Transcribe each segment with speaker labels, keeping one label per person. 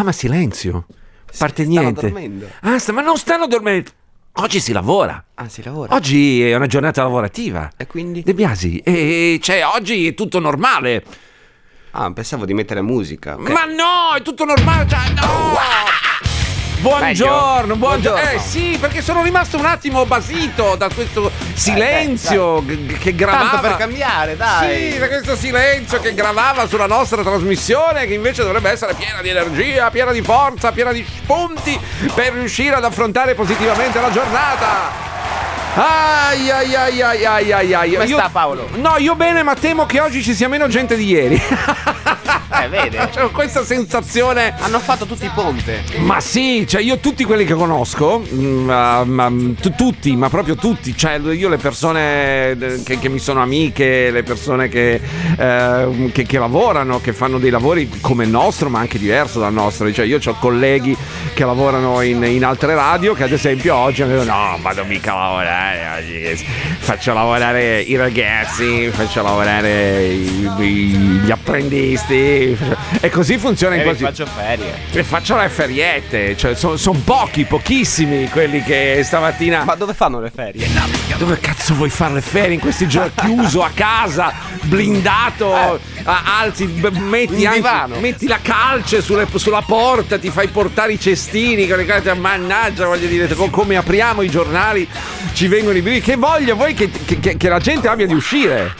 Speaker 1: Ah, ma silenzio. Parte
Speaker 2: stanno
Speaker 1: niente.
Speaker 2: dormendo.
Speaker 1: Ah, sta- ma non stanno dormendo. Oggi si lavora.
Speaker 2: Ah, si lavora.
Speaker 1: Oggi è una giornata lavorativa.
Speaker 2: E quindi?
Speaker 1: De Biasi, e cioè oggi è tutto normale.
Speaker 2: Ah, pensavo di mettere musica. ok.
Speaker 1: Ma no, è tutto normale. Cioè, no! Buongiorno, buongiorno.
Speaker 2: Buongiorno.
Speaker 1: Eh sì, perché sono rimasto un attimo basito da questo silenzio che- che gravava.
Speaker 2: Tanto per cambiare, dai.
Speaker 1: Sì, da questo silenzio che gravava sulla nostra trasmissione, che invece dovrebbe essere piena di energia, piena di forza, piena di spunti per riuscire ad affrontare positivamente la giornata. Ai ai ai ai ai ai ai.
Speaker 2: Come
Speaker 1: Io-
Speaker 2: sta, Paolo?
Speaker 1: No, io bene, ma temo che oggi ci sia meno gente di ieri.
Speaker 2: Eh, vede.
Speaker 1: C'ho questa sensazione.
Speaker 2: Hanno fatto tutti i ponte.
Speaker 1: Ma sì, cioè io tutti quelli che conosco, mm, ma- ma- tu- tutti, ma proprio tutti, cioè io le persone eh, che, che mi sono amiche, le persone che, eh, che- che lavorano, che fanno dei lavori come il nostro, ma anche diverso dal nostro, cioè io ho colleghi che lavorano in, in altre radio che ad esempio oggi hanno detto no, vado mica a lavorare oggi, faccio lavorare i ragazzi, faccio lavorare i- i- gli apprendisti e così funziona in qualsiasi...
Speaker 2: faccio ferie.
Speaker 1: E faccio le feriette, cioè sono pochi, pochissimi quelli che stamattina.
Speaker 2: Ma dove fanno le ferie?
Speaker 1: dove cazzo vuoi fare le ferie in questi giorni? Chiuso a casa, blindato, a- alzi, b- metti anche metti la calce sulle- sulla porta, ti fai portare i cestini con le carte, mannaggia, voglio dire, co- come apriamo i giornali, ci vengono i brividi. Che voglia voi che, che- che- la gente abbia di uscire.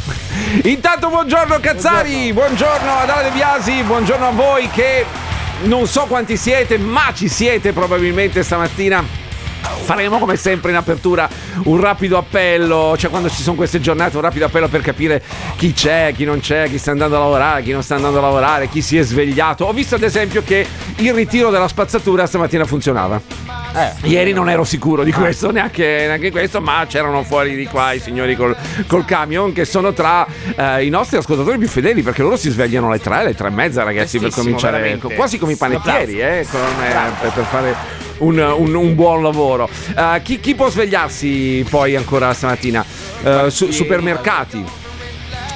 Speaker 1: Intanto buongiorno Cazzari, buongiorno ad Ale Biasi, buongiorno a voi che non so quanti siete, ma ci siete probabilmente stamattina. Faremo come sempre in apertura un rapido appello, cioè quando ci sono queste giornate un rapido appello per capire chi c'è, chi non c'è, chi sta andando a lavorare, chi non sta andando a lavorare, chi si è svegliato. Ho visto ad esempio che il ritiro della spazzatura stamattina funzionava.
Speaker 2: Eh.
Speaker 1: Ieri non ero sicuro di questo, neanche, neanche questo, ma c'erano fuori di qua i signori col, col camion che sono tra eh, i nostri ascoltatori più fedeli perché loro si svegliano alle tre, alle tre e mezza ragazzi per cominciare,
Speaker 2: veramente.
Speaker 1: quasi come i panettieri, eh, come-
Speaker 2: Bravo.
Speaker 1: per, per fare un, un- un buon lavoro. Eh, chi, chi può svegliarsi poi ancora stamattina? Eh, su- supermercati.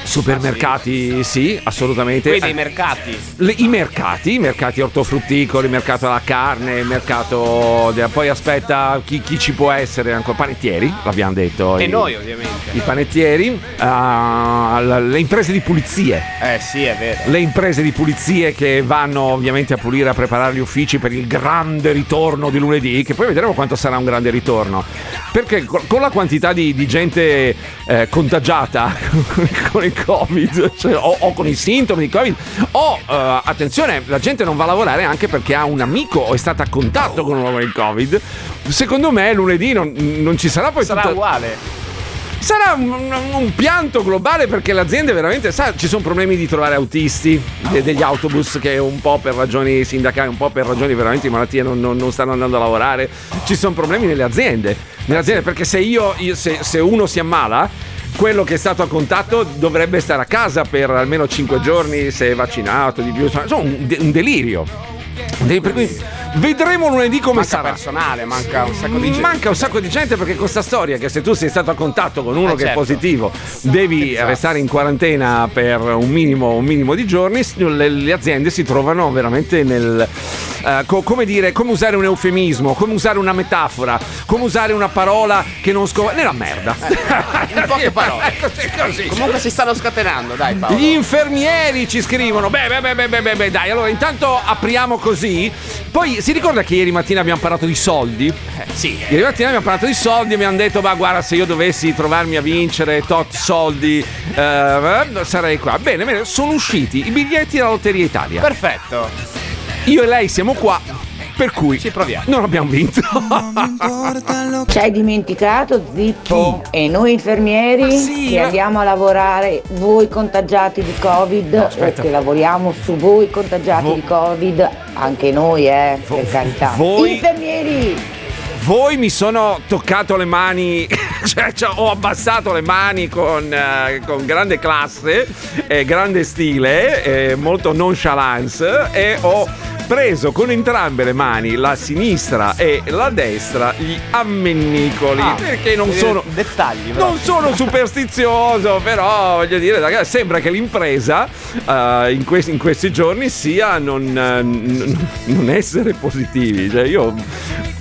Speaker 1: Supermercati, sì, assolutamente.
Speaker 2: Quindi i mercati.
Speaker 1: le- I mercati, i mercati ortofrutticoli, il mercato della carne, il mercato. Poi aspetta, chi, chi ci può essere ancora? Panettieri, l'abbiamo detto.
Speaker 2: E
Speaker 1: i-
Speaker 2: noi, ovviamente.
Speaker 1: I panettieri, ah, la- le imprese di pulizie.
Speaker 2: Eh, sì, è vero.
Speaker 1: Le imprese di pulizie che vanno ovviamente a pulire, a preparare gli uffici per il grande ritorno di lunedì, che poi vedremo quanto sarà un grande ritorno. Perché co- con la quantità di, di gente eh, contagiata con, con il Covid, cioè, o, o con i sintomi di Covid, o eh, attenzione, la gente non va a lavorare anche perché ha un amico o è stata a contatto con uno con il Covid. Secondo me lunedì non, non ci sarà poi
Speaker 2: Sarà
Speaker 1: tutta-
Speaker 2: uguale.
Speaker 1: Sarà un, un- un pianto globale perché le aziende veramente, sa, ci sono problemi di trovare autisti de- degli autobus che un po' per ragioni sindacali, un po' per ragioni veramente di malattie non, non- non stanno andando a lavorare. Ci sono problemi nelle aziende, nelle aziende perché se io, io- se, se uno si ammala, quello che è stato a contatto dovrebbe stare a casa per almeno 5 giorni se è vaccinato di più. Insomma, un, de- un delirio. Per cui vedremo lunedì come
Speaker 2: Manca
Speaker 1: sarà.
Speaker 2: personale, manca un sacco di gente.
Speaker 1: Manca un sacco di gente perché con sta storia che se tu sei stato a contatto con uno
Speaker 2: Eh,
Speaker 1: che è
Speaker 2: certo.
Speaker 1: positivo devi
Speaker 2: Esatto.
Speaker 1: restare in quarantena per un minimo, un minimo di giorni, le, le aziende si trovano veramente nel... eh, co- come dire, come usare un eufemismo, come usare una metafora, come usare una parola che non scova... nella merda.
Speaker 2: Eh, in poche parole.
Speaker 1: così, così.
Speaker 2: Comunque si stanno scatenando, dai Paolo.
Speaker 1: Gli infermieri ci scrivono. Beh, beh, beh, beh, beh, beh, beh, dai. Allora, intanto apriamo così. Poi si ricorda che ieri mattina abbiamo parlato di soldi?
Speaker 2: Eh, sì.
Speaker 1: Ieri mattina abbiamo parlato di soldi e mi hanno detto, ma guarda, se io dovessi trovarmi a vincere tot soldi, eh, sarei qua. Bene, bene, sono usciti i biglietti della Lotteria Italia.
Speaker 2: Perfetto.
Speaker 1: Io e lei siamo qua, per cui
Speaker 2: Ci proviamo.
Speaker 1: non abbiamo vinto.
Speaker 3: Ci hai dimenticato, Zippo?
Speaker 1: Chi?
Speaker 3: E noi infermieri
Speaker 1: sì,
Speaker 3: che
Speaker 1: ma-
Speaker 3: andiamo a lavorare, voi contagiati di Covid,
Speaker 1: aspetta.
Speaker 3: o che lavoriamo su voi contagiati
Speaker 1: Vo-
Speaker 3: di Covid, anche noi, eh,
Speaker 1: Vo-
Speaker 3: per carità.
Speaker 1: voi-
Speaker 3: Infermieri!
Speaker 1: Voi mi sono toccato le mani, cioè, cioè, ho abbassato le mani con, eh, con grande classe, e grande stile, eh, molto nonchalance e ho preso con entrambe le mani, la sinistra e la destra, gli ammennicoli.
Speaker 2: Ah,
Speaker 1: perché non
Speaker 2: eh,
Speaker 1: sono.
Speaker 2: dettagli, però.
Speaker 1: Non sono superstizioso, però voglio dire, ragazzi, sembra che l'impresa eh, in, questi, in questi giorni sia non, eh, n- non essere positivi. Cioè, io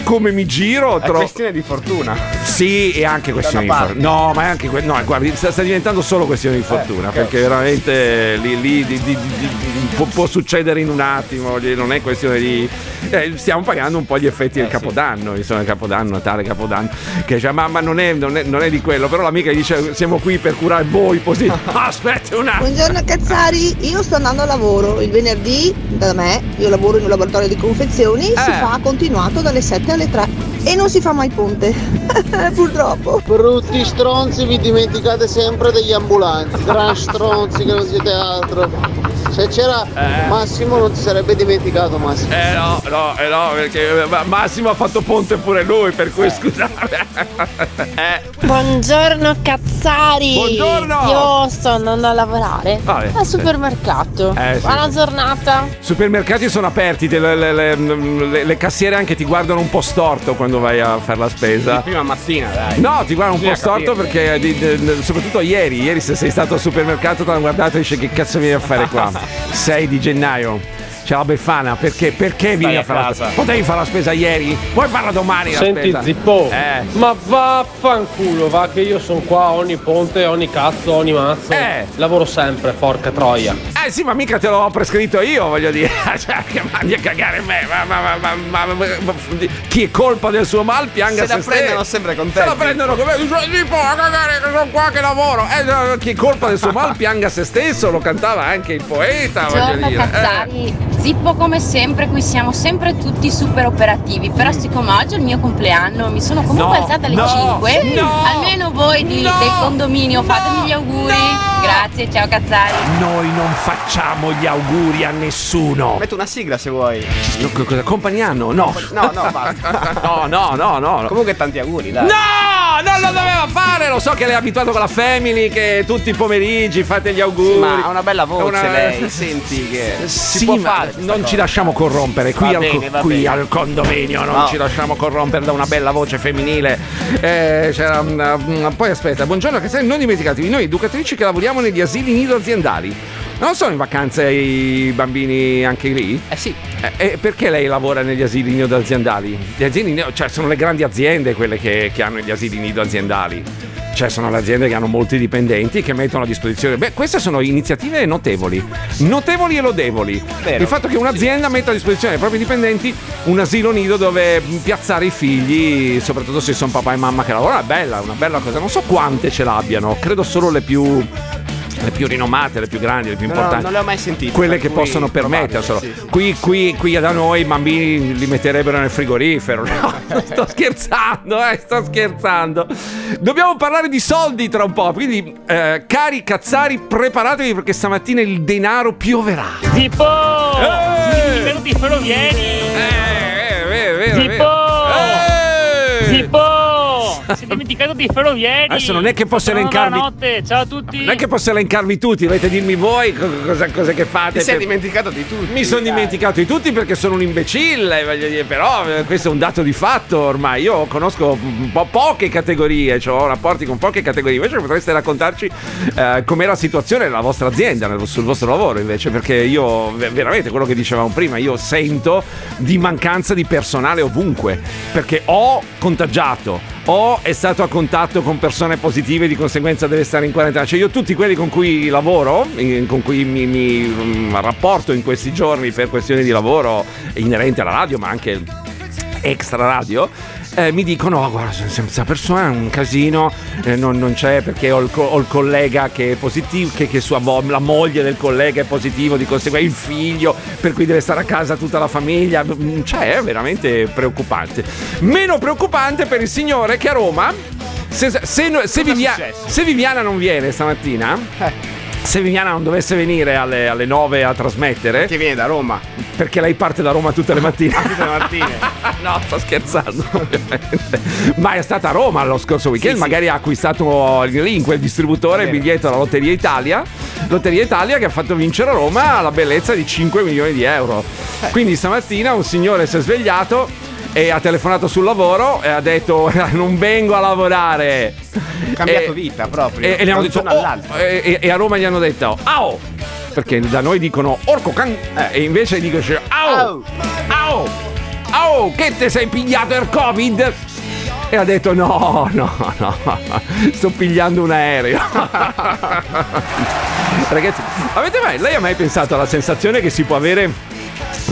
Speaker 1: come mi giro
Speaker 2: È
Speaker 1: trovo.
Speaker 2: questione di fortuna.
Speaker 1: Sì, è anche questione di fortuna. No, ma è anche que- no, guardi, sta, sta diventando solo questione di fortuna.
Speaker 2: ok.
Speaker 1: Perché veramente lì, lì di- di- di- di- può, può succedere in un attimo. Non è questione di. eh, stiamo pagando un po' gli effetti del
Speaker 2: sì.
Speaker 1: capodanno. Insomma, Capodanno, Natale, Capodanno. Che dice, ma, ma non, è, non, è, non è di quello. Però l'amica gli dice: siamo qui per curare voi così. Aspetta un attimo.
Speaker 4: Buongiorno Cazzari, io sto andando a lavoro il venerdì da me, io lavoro in un laboratorio di confezioni, si
Speaker 1: Eh.
Speaker 4: fa continuato dalle 7 alle 3 e non si fa mai ponte, purtroppo.
Speaker 5: Brutti stronzi vi dimenticate sempre degli ambulanti, gran stronzi che non siete altro. Se c'era Massimo non si sarebbe dimenticato Massimo.
Speaker 1: Eh no, no, eh no, perché eh, Massimo ha fatto ponte pure lui, per cui scusate. eh,
Speaker 6: Buongiorno Cazzari!
Speaker 1: Buongiorno!
Speaker 6: Io sto andando a lavorare
Speaker 1: Vabbè,
Speaker 6: al supermercato.
Speaker 1: Eh, sì.
Speaker 6: Buona giornata!
Speaker 1: supermercati sono aperti, le- le- le- le cassiere anche ti guardano un po' storto quando vai a fare la
Speaker 2: Di
Speaker 1: spesa.
Speaker 2: prima mattina, dai.
Speaker 1: No, ti guardano un po' storto perché di- di- soprattutto ieri, ieri se sei stato al supermercato ti hanno guardato e dice che cazzo vieni a fare qua? 6 di gennaio. C'è la Befana, perché, perché vieni
Speaker 2: a
Speaker 1: fare la spesa? Potevi fare la spesa ieri? Puoi farla domani la
Speaker 7: Senti
Speaker 1: spesa?
Speaker 7: Zippo,
Speaker 1: Eh.
Speaker 7: ma vaffanculo, va che io sono qua ogni ponte, ogni cazzo, ogni mazzo.
Speaker 1: Eh.
Speaker 7: Lavoro sempre, porca troia.
Speaker 1: Eh sì, ma mica te l'ho prescritto io, voglio dire. Cioè, che mandi a cagare me. Ma, ma- ma- ma- ma- ma- ma- chi è colpa del suo mal pianga
Speaker 2: Se la
Speaker 1: se
Speaker 2: prendono
Speaker 1: stesso.
Speaker 2: sempre con te.
Speaker 1: Se la prendono come tipo a cagare che sono qua che lavoro. Eh, chi è colpa del suo mal pianga se stesso, lo cantava anche il poeta, voglio
Speaker 8: Buongiorno
Speaker 1: dire. Eh.
Speaker 8: Cazzari, Zippo come sempre, qui siamo sempre tutti super operativi, però siccome oggi è il mio compleanno mi sono comunque
Speaker 1: Mm. No,
Speaker 8: alzata alle
Speaker 1: no,
Speaker 8: 5,
Speaker 1: no,
Speaker 8: almeno voi di-
Speaker 1: no,
Speaker 8: del condominio fatemi gli auguri,
Speaker 1: no.
Speaker 8: Grazie, ciao Cazzari.
Speaker 1: Noi non facciamo gli auguri a nessuno.
Speaker 2: Metto una sigla se vuoi.
Speaker 1: Co- cosa? Compagniano? No.
Speaker 2: No, no, basta.
Speaker 1: No, no, no, no.
Speaker 2: Comunque tanti auguri, dai.
Speaker 1: No, non lo doveva fare. Lo so che lei è abituato con la family, che tutti i pomeriggi fate gli auguri.
Speaker 2: Ma ha una bella voce
Speaker 1: Una-
Speaker 2: lei, senti che
Speaker 1: Sì,
Speaker 2: si può
Speaker 1: ma
Speaker 2: fare.
Speaker 1: non
Speaker 2: cosa.
Speaker 1: ci lasciamo corrompere qui,
Speaker 2: Va
Speaker 1: al,
Speaker 2: bene,
Speaker 1: qui al condominio, non
Speaker 2: No.
Speaker 1: ci lasciamo corrompere da una bella voce femminile. Eh, c'era una- una- poi aspetta, buongiorno, che sei, non dimenticatevi, noi educatrici che lavoriamo negli asili nido aziendali. Non sono in vacanza i bambini anche lì?
Speaker 2: Eh sì.
Speaker 1: Eh, E perché lei lavora negli asili nido aziendali? Gli asili nido, cioè sono le grandi aziende quelle che, che hanno gli asili nido aziendali. Cioè sono le aziende che hanno molti dipendenti che mettono a disposizione. Beh, queste sono iniziative notevoli. Notevoli e lodevoli.
Speaker 2: Vero.
Speaker 1: Il fatto che un'azienda metta a disposizione ai propri dipendenti un asilo nido dove piazzare i figli, soprattutto se sono papà e mamma che lavorano, è bella, una bella cosa. Non so quante ce l'abbiano, credo solo le più. Le più rinomate, le più grandi, le più importanti
Speaker 2: non le ho mai sentite.
Speaker 1: quelle che possono permetterselo.
Speaker 2: probabile, sì.
Speaker 1: Qui, qui, qui da noi i bambini li metterebbero nel frigorifero. No, sto scherzando, eh, sto scherzando. Dobbiamo parlare di soldi tra un po'. Quindi, eh, cari cazzari, preparatevi perché stamattina il denaro pioverà.
Speaker 9: Zippo!
Speaker 1: Eh! Eh, eh, vero, vero,
Speaker 9: Zippo! Si è dimenticato di ferrovieri!
Speaker 1: Adesso non è che posso
Speaker 9: Buona
Speaker 1: elencarvi-
Speaker 9: notte, ciao a tutti!
Speaker 1: Non è che posso elencarvi tutti, dovete dirmi voi co- cosa, cosa che fate.
Speaker 2: Ti sei dimenticato di tutti.
Speaker 1: Mi sono dimenticato di tuti perché sono un imbecille, voglio dire, però eh, questo è un dato di fatto ormai. Io conosco po' poche categorie, cioè ho rapporti con poche categorie. Invece potreste raccontarci eh, com'è la situazione nella vostra azienda, nel- sul vostro lavoro, invece, perché io ve- veramente quello che dicevamo prima, io sento di mancanza di personale ovunque, perché ho contagiato. O è stato a contatto con persone positive, di conseguenza deve stare in quarantena. Cioè, io tutti quelli con cui lavoro, con cui mi, mi, mm, rapporto in questi giorni per questioni di lavoro inerenti alla radio, ma anche extra radio. Eh, mi dicono: "Oh, guarda, questa persona è un casino, eh, non, non c'è perché ho il, co- ho il collega che è positivo, che, che sua la moglie del collega è positivo, di conseguenza il figlio, per cui deve stare a casa tutta la famiglia. Mm, Cioè, è veramente preoccupante. Meno preoccupante per il signore che a Roma. Se, se- se- se Viviana non viene stamattina, se Viviana non dovesse venire alle, alle 9 a trasmettere,
Speaker 2: Che viene da Roma.
Speaker 1: perché lei parte da Roma tutte le mattine.
Speaker 2: Tutte le mattine.
Speaker 1: no, sto scherzando, ovviamente. Ma è stata a Roma lo scorso weekend,
Speaker 2: Sì, sì.
Speaker 1: magari ha acquistato lì in quel distributore il biglietto alla Lotteria Italia. Lotteria Italia che ha fatto vincere a Roma la bellezza di 5 milioni di euro.
Speaker 2: Eh.
Speaker 1: Quindi stamattina un signore si è svegliato e ha telefonato sul lavoro e ha detto non vengo a lavorare.
Speaker 2: Cambiato
Speaker 1: E-
Speaker 2: vita proprio.
Speaker 1: E, e hanno detto "Oh", e, e a Roma gli hanno detto au perché da noi dicono orco can e invece dicono au! Au au che te sei pigliato il covid? E ha detto no no no sto pigliando un aereo. Ragazzi avete mai lei ha mai pensato alla sensazione che si può avere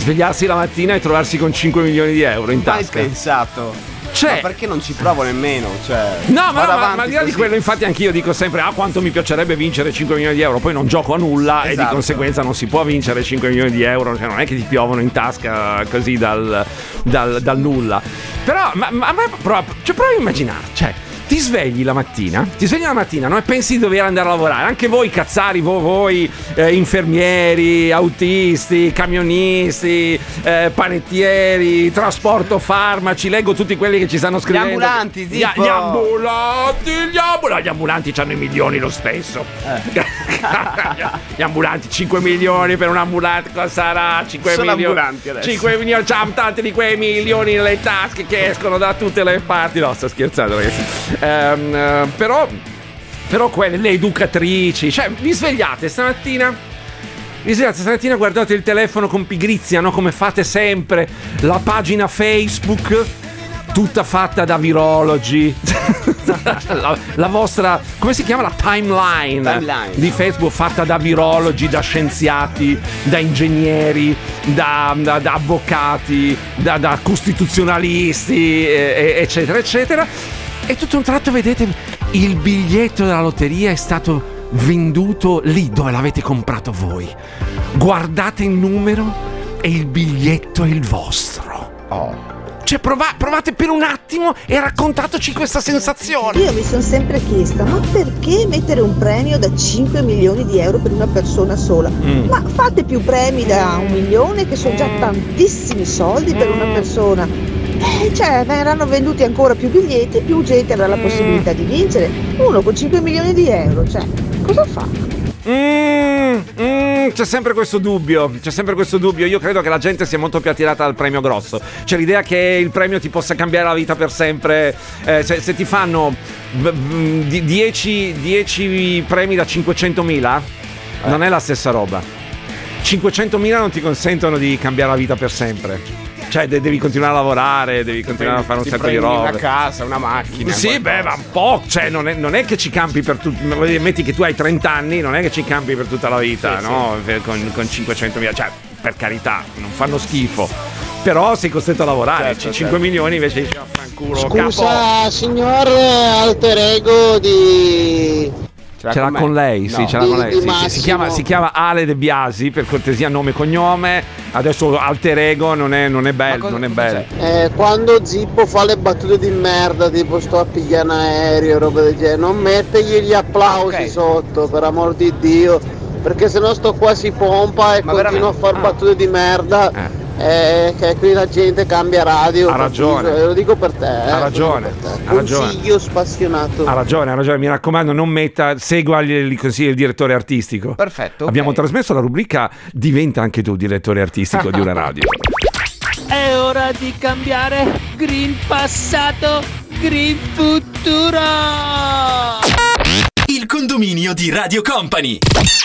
Speaker 1: svegliarsi la mattina e trovarsi con 5 milioni di euro in tasca
Speaker 2: pensato.
Speaker 1: Cioè-
Speaker 2: Ma perché non ci provo nemmeno? Cioè,
Speaker 1: No, ma, no, ma, ma al di là di quello, infatti, anch'io dico sempre: ah, quanto mi piacerebbe vincere 5 milioni di euro. Poi non gioco a nulla e di
Speaker 2: Esatto.
Speaker 1: conseguenza non si può vincere 5 milioni di euro. Cioè, non è che ti piovono in tasca così dal, dal- dal nulla. Però, ma, ma, ma prova, cioè, prova a immaginare, cioè. Ti svegli la mattina, ti svegli la mattina, no? E pensi di dover andare a lavorare. Anche voi, cazzari, vo- voi, eh, infermieri, autisti, camionisti, eh, panettieri, trasporto farmaci. Leggo tutti quelli che ci stanno
Speaker 2: Gli
Speaker 1: scrivendo.
Speaker 2: ambulanti,
Speaker 1: Gli, gli ambulanti, gli ambulanti, gli ambulanti hanno i milioni lo stesso.
Speaker 2: Eh.
Speaker 1: gli ambulanti, 5 milioni per un ambulante, cosa sarà? 5
Speaker 2: Solo
Speaker 1: milioni.
Speaker 2: ambulanti adesso.
Speaker 1: 5 milioni, c'ha tanti di quei milioni nelle tasche che escono da tutte le parti. No, sto scherzando, ragazzi. Ehm, eh, però, però quelle, le educatrici, cioè, vi svegliate stamattina. Vi svegliate stamattina, guardate il telefono con pigrizia, no? Come fate sempre. La pagina Facebook tutta fatta da virologi. la, la vostra, come si chiama? La timeline,
Speaker 2: Timeline.
Speaker 1: di Facebook fatta da virologi, da scienziati, da ingegneri, da, da- da avvocati, da, da costituzionalisti, eh, eccetera, eccetera. E tutto un tratto vedete il biglietto della lotteria è stato venduto lì dove l'avete comprato voi. Guardate il numero e il biglietto è il vostro. Cioè prova- provate per un attimo e raccontateci questa sensazione.
Speaker 4: Io mi sono sempre chiesta, ma perché mettere un premio da 5 milioni di euro per una persona sola?
Speaker 1: Mm.
Speaker 4: Ma fate più premi da un milione che sono già tantissimi soldi per una persona. Eh, cioè, verranno venduti ancora più biglietti, più gente avrà la possibilità di vincere. Uno con 5 milioni di euro, cioè, cosa fa?
Speaker 1: Mm, mm, c'è sempre questo dubbio, c'è sempre questo dubbio. Io credo che la gente sia molto più attirata dal premio grosso. C'è l'idea che il premio ti possa cambiare la vita per sempre. Eh, se, se ti fanno 10 premi da 500.000, non è la stessa roba. 500.000 non ti consentono di cambiare la vita per sempre. Cioè, de- devi continuare a lavorare, devi continuare a fare un sacco di
Speaker 2: prendi
Speaker 1: robe.
Speaker 2: Una casa, una macchina.
Speaker 1: Sì, beh, ma un po', cioè non è, non è che ci campi per tutto. Metti che tu hai 30 anni, non è che ci campi per tutta la vita,
Speaker 2: Sì,
Speaker 1: no? Per- Con, con 500.000, cioè, per carità, non fanno schifo. Però sei costretto a lavorare,
Speaker 2: Certo,
Speaker 1: c- 5
Speaker 2: certo.
Speaker 1: milioni invece dici vaffanculo, capo.
Speaker 5: Scusa, signor alter ego di...
Speaker 1: Ce l'ha con lei, sì,
Speaker 5: No.
Speaker 1: ce l'ha con lei.
Speaker 5: di
Speaker 1: sì, sì, si, chiama, si chiama Ale De Biasi, per cortesia, nome e cognome. Adesso alter ego non è, non è bello, non è bello.
Speaker 5: Eh, quando Zippo fa le battute di merda, tipo sto a pigliare un aereo, roba del genere, non mettegli gli applausi sotto, per amor di Dio, perché sennò sto qua si pompa e
Speaker 2: Ma
Speaker 5: continua a
Speaker 2: veramente?
Speaker 5: far battute di merda. eh, che qui la gente cambia radio.
Speaker 1: Ha
Speaker 5: capito?
Speaker 1: ragione.
Speaker 5: Eh, Lo dico per te. eh,
Speaker 1: Ha ragione,
Speaker 5: per te.
Speaker 1: ha ragione.
Speaker 5: Consiglio spassionato.
Speaker 1: Ha ragione, ha ragione, mi raccomando, non metta, segua gli, gli consigli del direttore artistico.
Speaker 2: Perfetto.
Speaker 1: Abbiamo trasmesso la rubrica Diventa anche tu direttore artistico di una radio.
Speaker 9: È ora di cambiare green passato, green futuro.
Speaker 10: Condominio di Radio Company.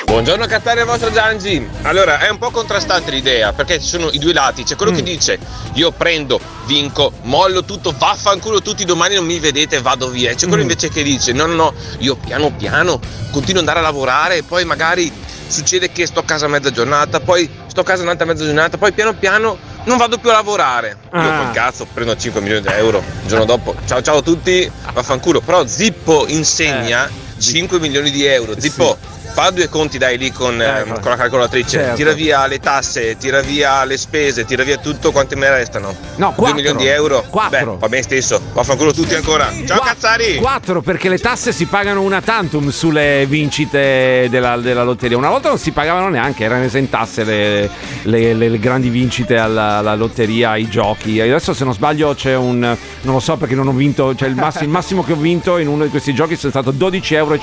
Speaker 11: Buongiorno Cattari al vostro Giangi. Allora, è un po' contrastante l'idea, perché ci sono i due lati. C'è quello che dice io prendo, vinco, mollo tutto, vaffanculo tutti domani non mi vedete, vado via. E c'è quello
Speaker 12: Mm.
Speaker 11: invece che dice no, no, no, io piano piano continuo ad andare a lavorare e poi magari succede che sto a casa a mezza giornata, poi sto a casa un'altra mezza giornata, poi piano piano non vado più a lavorare. Io
Speaker 12: Ah.
Speaker 11: col cazzo prendo 5 milioni di euro. Il giorno dopo, ciao ciao a tutti, vaffanculo. Però Zippo insegna 5 milioni di euro. Zippo, fa due conti dai lì con, eh,
Speaker 1: Ecco.
Speaker 11: con la calcolatrice,
Speaker 1: Certo.
Speaker 11: tira via le tasse, tira via le spese, tira via tutto, quante me ne restano?
Speaker 1: No,
Speaker 11: 2
Speaker 1: quattro.
Speaker 11: milioni di euro?
Speaker 1: Quattro.
Speaker 11: Beh, va bene stesso, vaffanculo tutti ancora. Ciao
Speaker 1: Qua-
Speaker 11: Cazzari!
Speaker 1: 4 perché le tasse si pagano una tantum sulle vincite della, della lotteria. Una volta non si pagavano neanche, erano esentasse le, le- le- le grandi vincite alla, alla lotteria, ai giochi. Adesso se non sbaglio c'è un... non lo so perché non ho vinto, cioè il, mass- il massimo che ho vinto in uno di questi giochi è stato 12,50 euro.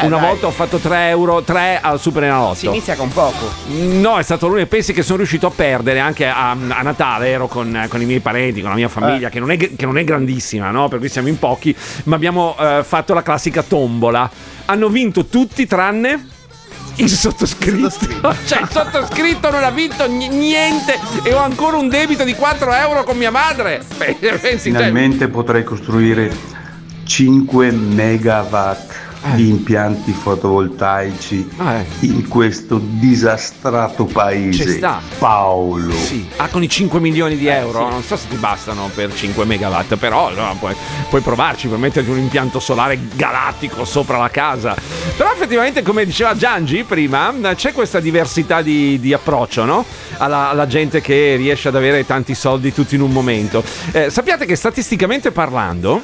Speaker 1: Una
Speaker 2: dai.
Speaker 1: volta ho fatto 3 euro, 3 al Super Enalotto.
Speaker 2: Si inizia con poco.
Speaker 1: No, è stato l'unico. Pensi che sono riuscito a perdere anche a, a Natale. Ero con, con i miei parenti, con la mia famiglia, che, non è, che non è grandissima, no? Per cui siamo in pochi. Ma abbiamo eh, fatto la classica tombola. Hanno vinto tutti tranne. Il sottoscritto, cioè il sottoscritto non ha vinto ni- niente e ho ancora un debito di 4 euro con mia madre. Cioè-
Speaker 12: Finalmente potrei costruire 5 megawatt di impianti fotovoltaici
Speaker 1: Ah, eh.
Speaker 12: in questo disastrato
Speaker 1: Ci
Speaker 12: paese.
Speaker 1: sta.
Speaker 12: Paolo.
Speaker 1: Sì, ah, con i 5 milioni di euro. Non so se ti bastano per 5 megawatt, però no, puoi, puoi provarci per metterti un impianto solare galattico sopra la casa. Però effettivamente, come diceva Giangi prima, c'è questa diversità di, di approccio no? alla, alla gente che riesce ad avere tanti soldi tutti in un momento. Eh, sappiate che statisticamente parlando,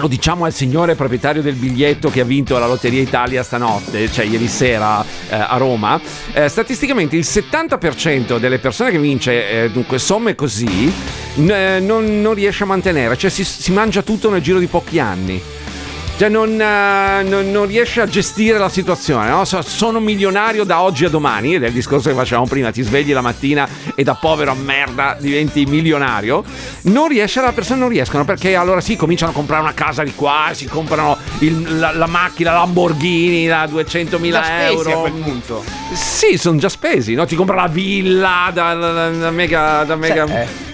Speaker 1: lo diciamo al signore proprietario del biglietto che ha vinto la Lotteria Italia stanotte, cioè ieri sera eh, a Roma. eh, statisticamente il 70% delle persone che vince eh, dunque somme così n- non, non riesce a mantenere, cioè si, si mangia tutto nel giro di pochi anni. Cioè non, eh, non- non riesce a gestire la situazione, no? So- sono milionario da oggi a domani, ed è il discorso che facevamo prima, ti svegli la mattina e da povero a merda diventi milionario, non riesce, le persone non riescono perché allora sì, cominciano a comprare una casa di qua, si comprano il- la, la macchina Lamborghini da 200.000
Speaker 2: Già
Speaker 1: euro.
Speaker 2: a quel punto.
Speaker 1: Sì, sono già spesi, no? Ti compra la villa da, da- da mega... Da mega...
Speaker 2: Cioè, eh.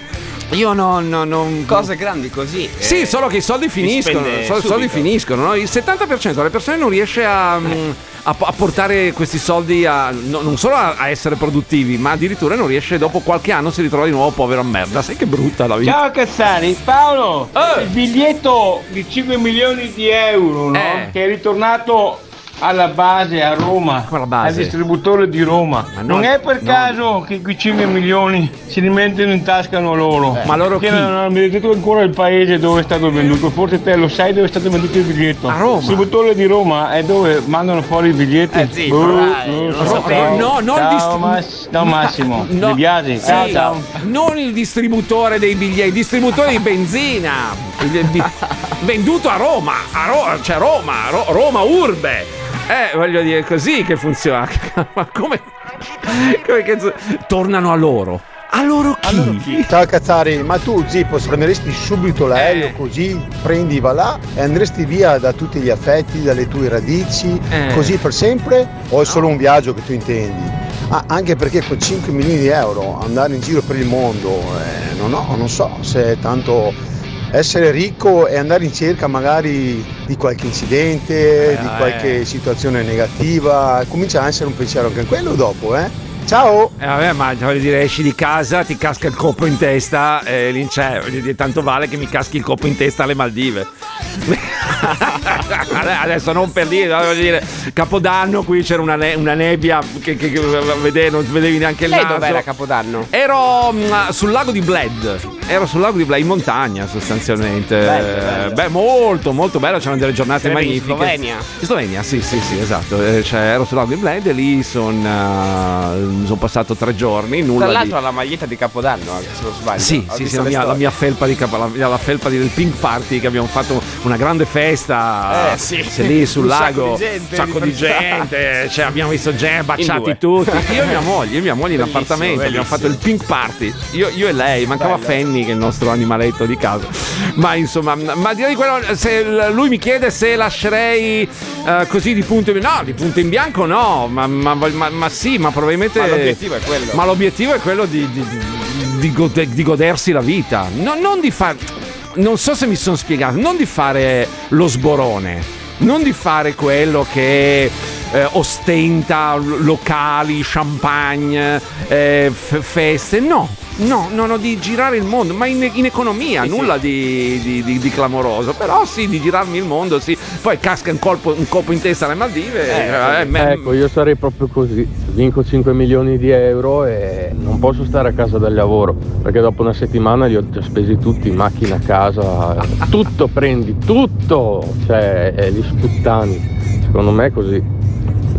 Speaker 1: Io no, no, non...
Speaker 2: Cose grandi così.
Speaker 1: Sì,
Speaker 2: eh,
Speaker 1: solo che i soldi finiscono. so- soldi finiscono. no? Il 70% delle persone non riesce a, mm, a- a portare questi soldi a, no- non solo a, a essere produttivi, ma addirittura non riesce dopo qualche anno si ritrova di nuovo povero a merda. Sai che brutta la vita.
Speaker 13: Ciao Cazzari, Paolo,
Speaker 1: Eh.
Speaker 13: il biglietto di 5 milioni di euro no?
Speaker 1: Eh.
Speaker 13: che è ritornato alla base a Roma,
Speaker 1: base?
Speaker 13: al distributore di Roma.
Speaker 1: Ma
Speaker 13: non,
Speaker 1: no,
Speaker 13: è per
Speaker 1: no.
Speaker 13: caso che quei 5 milioni si rimettono in tasca loro?
Speaker 1: Ma loro
Speaker 13: Che
Speaker 1: chi?
Speaker 13: non hanno detto ancora il paese dove è stato venduto, forse te lo sai dove è stato venduto il biglietto.
Speaker 1: A Roma.
Speaker 13: Il distributore di Roma è dove mandano fuori i biglietti.
Speaker 2: Eh, zitto,
Speaker 13: non so.
Speaker 1: No, non il
Speaker 13: ciao,
Speaker 1: distri-
Speaker 13: Mas- ciao Massimo,
Speaker 1: No.
Speaker 13: De Biasi, ciao
Speaker 1: Sì,
Speaker 13: ciao.
Speaker 1: Non il distributore dei biglietti, il distributore di benzina. Venduto a Roma, a Ro- cioè Roma, Ro- Roma Urbe. Eh, voglio dire, è così che funziona. Ma come. come cazzo- Tornano a loro. A loro chi?
Speaker 14: Ciao Cazzari, ma tu Zippo prenderesti subito l'aereo
Speaker 1: Eh.
Speaker 14: così prendi va là e andresti via da tutti gli affetti, dalle tue radici,
Speaker 1: Eh.
Speaker 14: così per sempre? O è solo un viaggio che tu intendi? Ah, anche perché con 5 milioni di euro andare in giro per il mondo, eh, non, ho- non so se è tanto essere ricco e andare in cerca magari di qualche incidente, di
Speaker 1: Eh,
Speaker 14: qualche
Speaker 1: eh.
Speaker 14: situazione negativa, comincia a essere un pensiero anche quello dopo, eh? Ciao!
Speaker 1: Eh, vabbè, ma voglio dire, esci di casa, ti casca il coppo in testa e lì c'è. Voglio dire, tanto vale che mi caschi il coppo in testa alle Maldive. Adesso non per dire, voglio dire, Capodanno qui c'era una, ne- una nebbia che, che- che vede- non vedevi neanche il
Speaker 2: Lei
Speaker 1: naso.
Speaker 2: dov'era a Capodanno?
Speaker 1: Ero mm, sul lago di Bled, ero sul lago di Bled in montagna sostanzialmente.
Speaker 2: Bello,
Speaker 1: Eh,
Speaker 2: bello.
Speaker 1: Beh, molto, molto bello, c'erano delle giornate
Speaker 2: in
Speaker 1: magnifiche.
Speaker 2: Slovenia?
Speaker 1: In Slovenia, sì, sì, sì, esatto. Eh, cioè, ero sul lago di Bled e lì sono passato tre giorni, nulla
Speaker 2: Tra
Speaker 1: di...
Speaker 2: l'altro ha la maglietta di Capodanno, se non sbaglio.
Speaker 1: Sì,
Speaker 2: Ho
Speaker 1: sì, sì, la mia, la mia felpa di capo- la, la felpa di- del Pink Party che abbiamo fatto una grande festa
Speaker 2: Eh, sì.
Speaker 1: se lì sul
Speaker 2: Un sacco
Speaker 1: lago,
Speaker 2: di gente,
Speaker 1: un sacco di
Speaker 2: di
Speaker 1: gente, cioè, abbiamo visto gente baciati tutti. Io e mia moglie, io e mia moglie in
Speaker 2: Bellissimo,
Speaker 1: appartamento, abbiamo
Speaker 2: bellissimo.
Speaker 1: fatto il Pink Party. Io, io e lei, mancava
Speaker 2: Bello.
Speaker 1: Fanny che è il nostro animaletto di casa. Ma insomma, ma direi di quello se lui mi chiede se lascerei eh, così di punto in bianco. No, di punto in bianco no, ma, ma- ma- ma sì, ma probabilmente
Speaker 2: Ma l'obiettivo è quello.
Speaker 1: ma l'obiettivo è quello di, di- di gode- di godersi la vita, No- non di fare. Non so se mi sono spiegato, non di fare lo sborone, non di fare quello che eh, ostenta locali, champagne, eh, f- feste, no. No, no, no, di girare il mondo, ma in, in economia, nulla Di, di- di- di clamoroso. Però sì, di girarmi il mondo, sì. Poi casca un colpo, un colpo in testa alle Maldive. eh, me-
Speaker 7: Ecco, io sarei proprio così. Vinco 5 milioni di euro e non posso stare a casa dal lavoro perché dopo una settimana li ho già spesi tutti, macchina, casa, tutto prendi, tutto, cioè eh, li sputtani. Secondo me è così.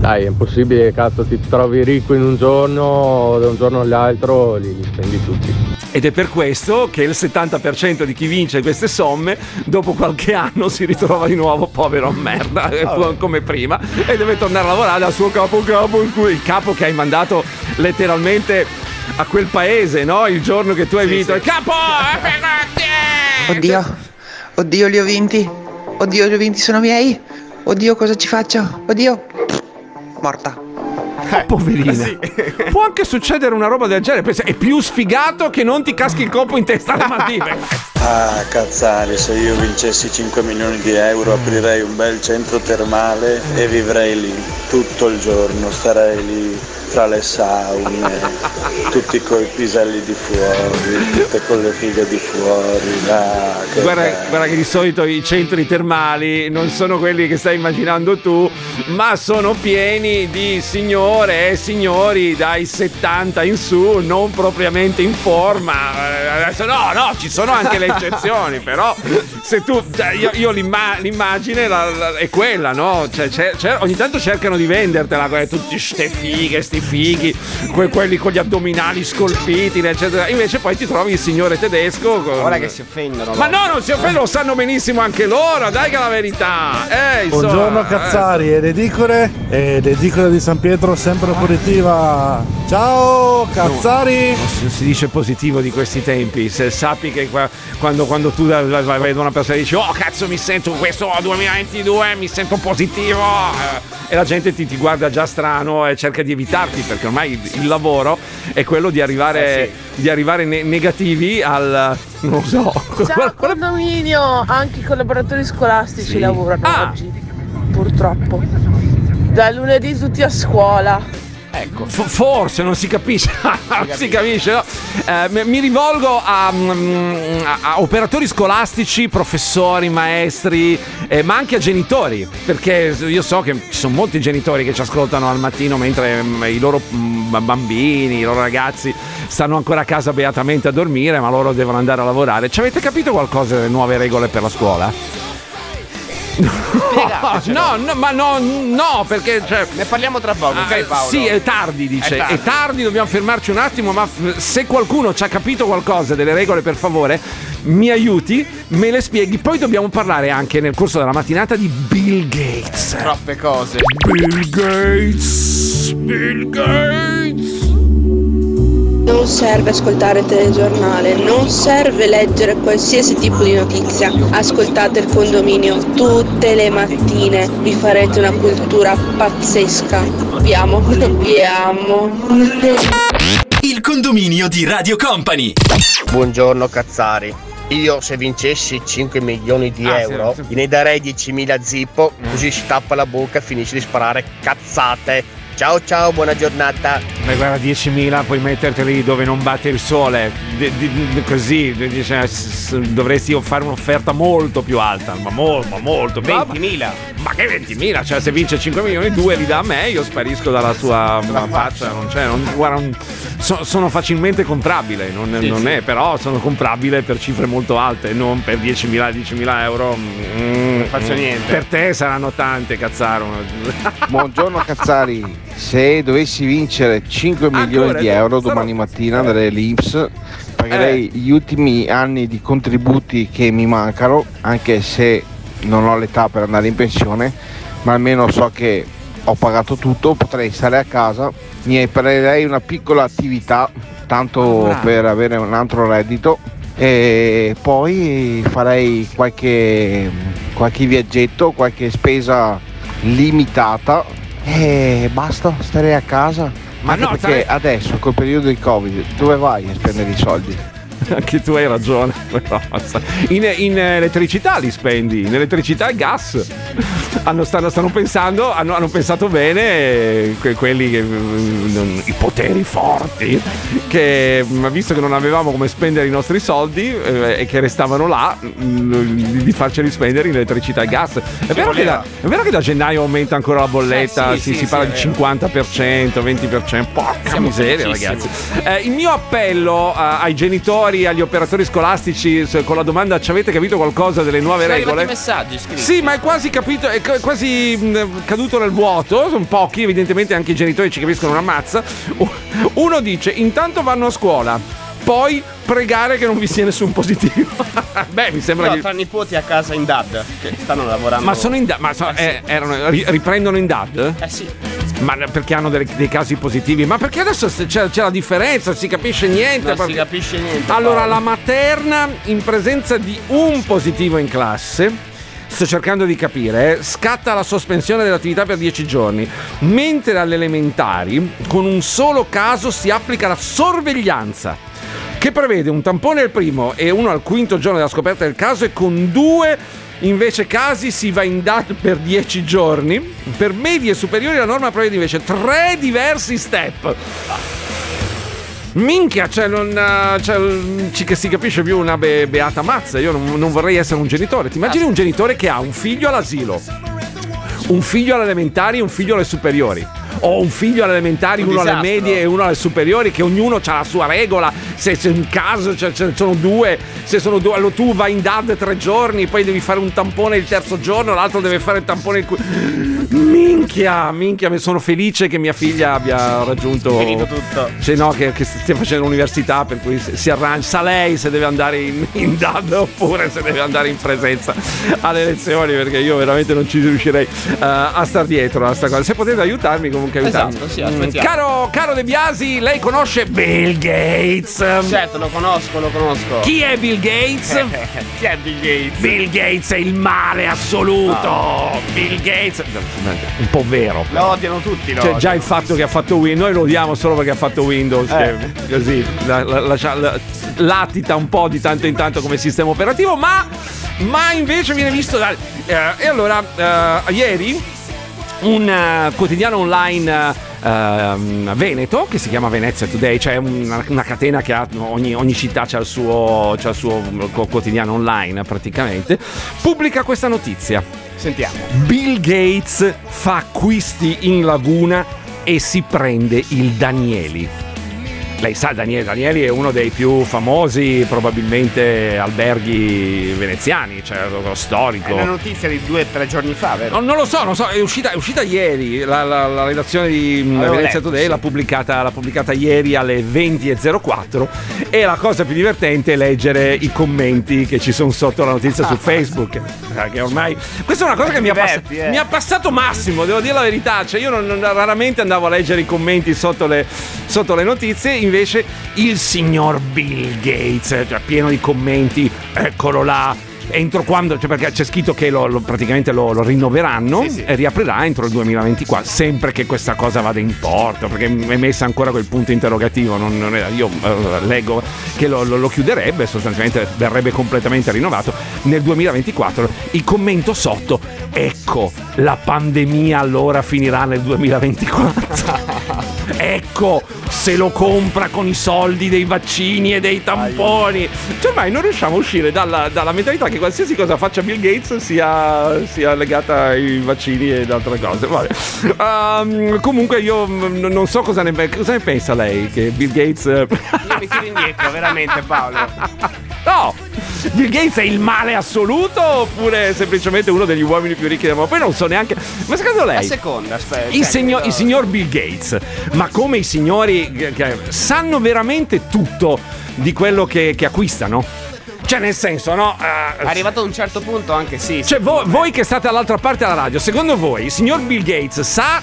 Speaker 7: Dai, è impossibile che cazzo ti trovi ricco in un giorno, da un giorno all'altro li, li spendi tutti.
Speaker 1: Ed è per questo che il 70% di chi vince queste somme, dopo qualche anno si ritrova di nuovo povero a merda,
Speaker 2: Vabbè.
Speaker 1: come prima, e deve tornare a lavorare dal suo capo capo, il capo che hai mandato letteralmente a quel paese, no? Il giorno che tu hai vinto. Il capo! eh,
Speaker 15: Oddio, oddio li ho vinti. Oddio li ho vinti, sono miei. Oddio cosa ci faccio? Oddio. Morta.
Speaker 1: Poverina. Può anche succedere una roba del genere. È più sfigato che non ti caschi il colpo in testa alle Maldive.
Speaker 16: Ah, cazzare, se io vincessi 5 milioni di euro aprirei un bel centro termale e vivrei lì tutto il giorno, starei lì tra le saune, tutti coi piselli di fuori, tutte con le fighe di fuori. Ah, che
Speaker 1: Guarda, guarda che di solito i centri termali non sono quelli che stai immaginando tu, ma sono pieni di signore e signori dai 70 in su, non propriamente in forma. Eh, Adesso no, no, ci sono anche le eccezioni, però se tu, cioè, io, io l'imma- l'immagine la- la- è quella, no? Cioè, c'è- c'è- ogni tanto cercano di vendertela, quelle- tutti ste fighe, sti fighi, que- quelli con gli addominali scolpiti, eccetera. Invece poi ti trovi il signore tedesco con...
Speaker 2: Ora che si offendono.
Speaker 1: Ma no, non si offendono, lo sanno benissimo anche loro, dai che è la verità. Eh, insomma,
Speaker 17: Buongiorno
Speaker 1: eh.
Speaker 17: Cazzari ed edicole ed edicole di San Pietro sempre positiva. Ciao Cazzari!
Speaker 1: Si- non si dice positivo di questi tempi. Se sappi che qua- quando, quando tu vai vai- vai da una persona e dici Oh cazzo mi sento questo 2022 mi sento positivo eh, E la gente ti, ti guarda già strano e cerca di evitarti Perché ormai il, il lavoro è quello di arrivare, di arrivare ne- negativi al... non lo so
Speaker 18: Ciao condominio, anche i collaboratori scolastici
Speaker 1: Sì.
Speaker 18: lavorano
Speaker 1: Ah.
Speaker 18: oggi, purtroppo. Da lunedì tutti a scuola.
Speaker 1: Ecco, F- forse non si capisce, non si capisce. no? Eh, mi- mi rivolgo a, mm, a- a operatori scolastici, professori, maestri, eh, ma anche a genitori, perché io so che ci sono molti genitori che ci ascoltano al mattino mentre mm, i loro mm, bambini, i loro ragazzi stanno ancora a casa beatamente a dormire, ma loro devono andare a lavorare. Ci avete capito qualcosa delle nuove regole per la scuola? No, no, ma no, no, perché cioè,
Speaker 2: Ne parliamo tra poco, ok
Speaker 1: Ah,
Speaker 2: Paolo?
Speaker 1: Sì, è tardi, dice.
Speaker 2: È
Speaker 1: È
Speaker 2: tardi.
Speaker 1: tardi. dobbiamo fermarci un attimo, ma se qualcuno ci ha capito qualcosa delle regole, per favore, mi aiuti, me le spieghi. Poi dobbiamo parlare anche nel corso della mattinata di Bill Gates.
Speaker 2: Troppe cose.
Speaker 1: Bill Gates. Bill Gates.
Speaker 19: Non serve ascoltare il telegiornale, non serve leggere qualsiasi tipo di notizia. Ascoltate il condominio tutte le mattine, vi farete una cultura pazzesca. Vi amo, vi amo.
Speaker 10: Il condominio di Radio Company.
Speaker 20: Buongiorno Cazzari. Io se vincessi 5 milioni di
Speaker 10: Ah, sì,
Speaker 20: euro
Speaker 10: sì.
Speaker 20: gliene darei 10.000 zippo, così si tappa la bocca e finisce di sparare cazzate. Ciao ciao, buona giornata.
Speaker 1: Beh, guarda, 10.000 puoi metterteli dove non batte il sole. D- d- d- così dice, s- s- dovresti fare un'offerta molto più alta. Ma, mo- ma molto più
Speaker 2: 20.000.
Speaker 1: Ma che 20.000? Cioè, se vince 5 milioni, 2 li dà a me, io sparisco dalla sua faccia. Non c'è, non- guarda, un- so- sono facilmente comprabile, non,
Speaker 2: Sì,
Speaker 1: non
Speaker 2: sì.
Speaker 1: è, però sono comprabile per cifre molto alte, non per 10.000, 10.000 euro. Mm,
Speaker 2: Non faccio
Speaker 1: mm.
Speaker 2: niente.
Speaker 1: Per te saranno tante, cazzaro.
Speaker 21: Buongiorno Cazzari, se dovessi vincere 5 milioni di euro domani mattina dalle Lips pagherei gli ultimi anni di contributi che mi mancano, anche se non ho l'età per andare in pensione, ma almeno so che ho pagato tutto, potrei stare a casa, mi prenderei una piccola attività, tanto
Speaker 22: Bravo.
Speaker 21: per avere un altro reddito. E poi farei qualche, qualche viaggetto, qualche spesa limitata e basta, stare a casa.
Speaker 1: Ma
Speaker 21: Anche
Speaker 1: no,
Speaker 21: perché
Speaker 1: stai-
Speaker 21: adesso col periodo di Covid dove vai a spendere i soldi?
Speaker 1: Anche tu hai ragione. In, in elettricità li spendi, in elettricità e gas. Hanno, stanno, stanno pensando, hanno, hanno pensato bene eh, que- quelli che mm, non- i poteri forti che mm, visto che non avevamo come spendere i nostri soldi eh, e che restavano là mm, di, farceli spendere in elettricità e gas. È vero, che da, è vero che da gennaio aumenta ancora la bolletta,
Speaker 2: Eh, sì,
Speaker 1: si,
Speaker 2: sì,
Speaker 1: si
Speaker 2: sì,
Speaker 1: parla di
Speaker 2: vero.
Speaker 1: 50%, 20%, porca
Speaker 2: Siamo
Speaker 1: miseria ragazzi. Eh, il mio appello eh, ai genitori, agli operatori scolastici con la domanda ci avete capito qualcosa delle nuove
Speaker 2: Sono
Speaker 1: regole?
Speaker 2: messaggi scritti.
Speaker 1: Sì, ma è quasi capito, è quasi mh, caduto nel vuoto. Sono pochi, evidentemente anche i genitori ci capiscono una mazza. Uno dice: intanto vanno a scuola, poi pregare che non vi sia nessun positivo. Beh, mi sembra
Speaker 2: No,
Speaker 1: che.
Speaker 2: tra nipoti a casa in DAD che stanno lavorando.
Speaker 1: Ma sono in DAD, ma so- eh, erano- ri- riprendono in DAD?
Speaker 2: Eh sì.
Speaker 1: Ma perché hanno delle- dei casi positivi? Ma perché adesso c'è, c'è la differenza, si capisce niente.
Speaker 2: Non si
Speaker 1: perché-
Speaker 2: capisce niente.
Speaker 1: Allora,
Speaker 2: Paolo.
Speaker 1: la materna in presenza di un positivo in classe. Sto cercando di capire, eh, scatta la sospensione dell'attività per 10 giorni, mentre alle elementari con un solo caso si applica la sorveglianza, che prevede un tampone al primo e uno al quinto giorno della scoperta del caso e con due invece casi si va in DAT per 10 giorni. Per medie superiori la norma prevede invece tre diversi step. Minchia, cioè non eh, cioè, mm, ci si capisce più una be- beata mazza. Io non, non vorrei essere un genitore. Ti immagini un genitore che ha un figlio all'asilo, un figlio alle elementari e un figlio alle superiori. O un figlio alle elementari,
Speaker 2: Un
Speaker 1: uno alle
Speaker 2: disastro.
Speaker 1: medie e uno alle superiori, che ognuno ha la sua regola. Se c'è un caso, ce ne sono due, se sono due, allora tu vai in DAD tre giorni, poi devi fare un tampone il terzo giorno, l'altro deve fare il tampone il qu- Minchia, minchia, mi sono felice che mia figlia abbia raggiunto.
Speaker 2: Finito tutto.
Speaker 1: Cioè, no, che, che stia facendo l'università, per cui si arrangia. Sa lei se deve andare in, in DAD oppure se deve andare in presenza alle lezioni, perché io veramente non ci riuscirei eh, a star dietro a sta cosa. Se potete aiutarmi, comunque aiutarmi.
Speaker 2: Esatto, sì,
Speaker 1: Mm,
Speaker 2: aspettiamo.
Speaker 1: Caro, caro De Biasi, lei conosce Bill Gates?
Speaker 2: Certo, lo conosco, lo conosco.
Speaker 1: Chi è Bill Gates?
Speaker 2: Chi è Bill Gates?
Speaker 1: Bill Gates è il male assoluto. Bill Gates, un po' vero.
Speaker 2: Lo odiano tutti, lo
Speaker 1: Cioè, già il fatto che ha fatto Windows, noi lo odiamo solo perché ha fatto Windows,
Speaker 2: Eh.
Speaker 1: che così la- la- la- latita un po' di tanto in tanto come sistema operativo, ma, ma invece viene visto da. eh, e allora, eh, ieri un eh, quotidiano online ehm, veneto che si chiama Venezia Today, cioè una, una catena che ha ogni, ogni città c'ha il suo, c'ha il suo quotidiano online praticamente, pubblica questa notizia.
Speaker 2: Sentiamo.
Speaker 1: Bill Gates fa acquisti in laguna e si prende il Danieli. Lei sa, Daniele Danieli è uno dei più famosi, probabilmente, alberghi veneziani, cioè lo, lo
Speaker 2: È
Speaker 1: storico.
Speaker 2: una notizia di due o tre giorni fa, vero?
Speaker 1: No, non lo so, non so, è uscita, è uscita ieri. La, la- la redazione di mm,
Speaker 2: Avevo
Speaker 1: Venezia
Speaker 2: letto,
Speaker 1: Today
Speaker 2: sì.
Speaker 1: l'ha, pubblicata, l'ha pubblicata ieri alle 20.04. E la cosa più divertente è leggere i commenti che ci sono sotto la notizia su Facebook. Che ormai. Questa è una cosa che mi ha, pass-
Speaker 2: diverti, eh.
Speaker 1: mi ha passato Massimo, devo dire la verità. Cioè, io non- non- raramente andavo a leggere i commenti sotto le, sotto le notizie. Invece, il signor Bill Gates, cioè, pieno di commenti, eccolo là. Entro quando, cioè perché c'è scritto che lo, lo- praticamente lo, lo rinnoveranno e riaprirà entro il 2024, sempre che questa cosa vada in porto, perché è messa ancora quel punto interrogativo. non- non è- io eh, leggo che lo chiuderebbe, sostanzialmente verrebbe completamente rinnovato nel 2024. Il commento sotto, ecco, la pandemia allora finirà nel 2024. ecco, se lo compra con i soldi dei vaccini e dei tamponi. Cioè, ormai non riusciamo a uscire dalla, dalla mentalità che qualsiasi cosa faccia Bill Gates sia, sia legata ai vaccini ed altre cose. Ehm, comunque io mm, non so cosa ne, cosa ne pensa lei che Bill Gates...
Speaker 2: Io mi tiro indietro, veramente, Paolo.
Speaker 1: No! Bill Gates è il male assoluto oppure semplicemente uno degli uomini più ricchi del mondo? Poi non so neanche... Ma secondo lei...
Speaker 2: La seconda, aspetta.
Speaker 1: Il, signor,
Speaker 2: quello-
Speaker 1: il signor Bill Gates, ma come i signori sanno veramente tutto di quello che, che acquistano? Cioè, nel senso, no? eh,
Speaker 2: Arrivato a un certo punto anche sì.
Speaker 1: cioè, vo- voi che state dall'altra parte della radio, secondo voi il signor Bill Gates sa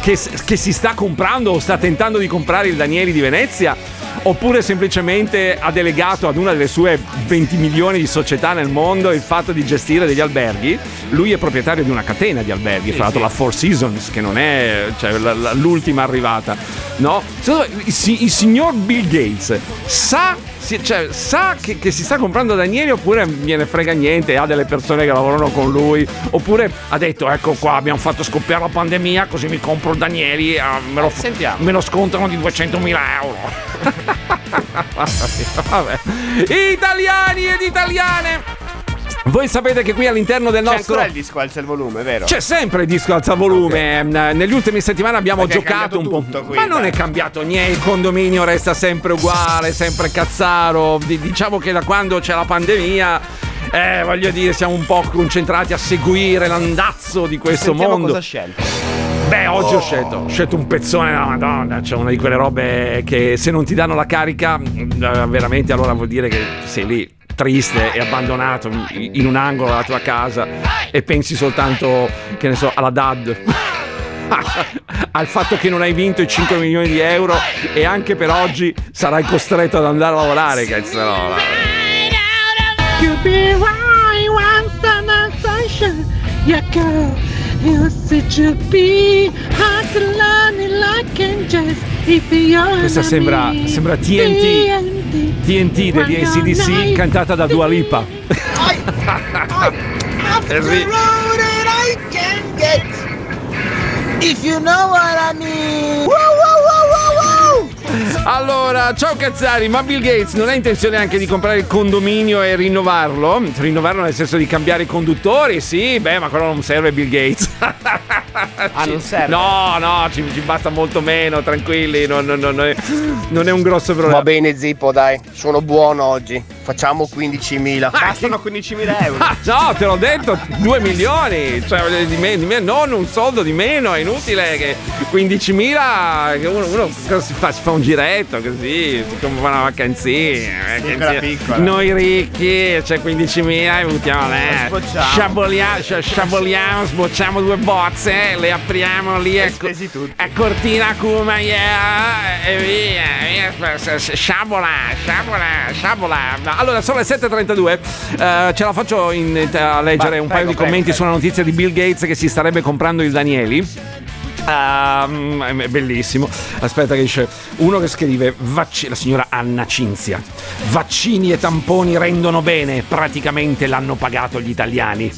Speaker 1: che, che si sta comprando o sta tentando di comprare il Danieli di Venezia? Oppure semplicemente ha delegato ad una delle sue 20 milioni di società nel mondo il fatto di gestire degli alberghi? Lui è proprietario di una catena di alberghi, fra l'altro la Four Seasons, che non è cioè, la- la- l'ultima arrivata, no? Il, il signor Bill Gates sa si- cioè, sa che, che si sta comprando Danieli oppure gliene frega niente, ha delle persone che lavorano con lui, oppure ha detto ecco qua abbiamo fatto scoppiare la pandemia così mi compro Danieli, eh, me, lo, me lo scontano di 200.000 euro. Vabbè. Italiani ed italiane! Voi sapete che qui all'interno del
Speaker 2: C'è
Speaker 1: nostro...
Speaker 2: ancora il disco alza il volume, vero?
Speaker 1: C'è sempre il disco alza volume. Mm, Negli ultimi settimane abbiamo
Speaker 2: Perché
Speaker 1: giocato un po'.
Speaker 2: qui,
Speaker 1: Ma non
Speaker 2: dai.
Speaker 1: è cambiato niente. Il condominio resta sempre uguale, sempre cazzaro. Di- Diciamo che da quando c'è la pandemia. Eh, voglio dire, siamo un po' concentrati a seguire l'andazzo di questo
Speaker 2: Sentiamo
Speaker 1: mondo.
Speaker 2: cosa ha scelto.
Speaker 1: Beh, oggi ho scelto, ho scelto un pezzone della Madonna. C'è una di quelle robe che se non ti danno la carica, eh, veramente allora vuol dire che sei lì triste e abbandonato in un angolo della tua casa e pensi soltanto, che ne so, alla dad. al fatto che non hai vinto i 5 milioni di euro e anche per oggi sarai costretto ad andare a lavorare, cazzarola.
Speaker 9: You be right once in the sunshine, yeah girl. You said you be hard to learn it like angels. If you're
Speaker 1: Questa sembra, sembra TNT. TNT degli ACDC cantata da Dua Lipa. Eh sì.
Speaker 9: If you know what I mean. Woo, woo, woo.
Speaker 1: Allora, ciao Cazzari, ma Bill Gates non ha intenzione anche di comprare il condominio e rinnovarlo? Rinnovarlo nel senso di cambiare i conduttori? Sì, beh, ma quello non serve Bill Gates.
Speaker 2: Ah, non serve?
Speaker 1: No, no, ci, ci basta molto meno, tranquilli, non, non- non è, non è un grosso problema.
Speaker 20: Va bene Zippo dai, sono buono oggi. Facciamo 15.000.
Speaker 2: Bastano 15.000 euro.
Speaker 1: Ah, no, te l'ho detto, 2 milioni, cioè di me, di me- non un soldo di meno, è inutile che 15.000, che uno, uno si fa? Si fa un giretto così, si compra una vacanzina, noi ricchi, c'è 15.000 e buttiamo là,
Speaker 2: sbocciamo.
Speaker 1: sciaboliamo, scia- sciaboliamo, sbocciamo due bozze, le apriamo lì a, a Cortina Kuma, yeah, e via, via, sciabola, sciabola, sciabola. No, Allora, sono le 7.32, eh, ce la faccio in- a leggere
Speaker 2: Vai,
Speaker 1: un paio
Speaker 2: prego,
Speaker 1: di
Speaker 2: prego,
Speaker 1: commenti
Speaker 2: prego.
Speaker 1: sulla notizia di Bill Gates che si starebbe comprando il Danieli. Ehm, è bellissimo. Aspetta, che dice uno che scrive: "Vacci- la signora Anna Cinzia. Vaccini e tamponi rendono bene. Praticamente l'hanno pagato gli italiani.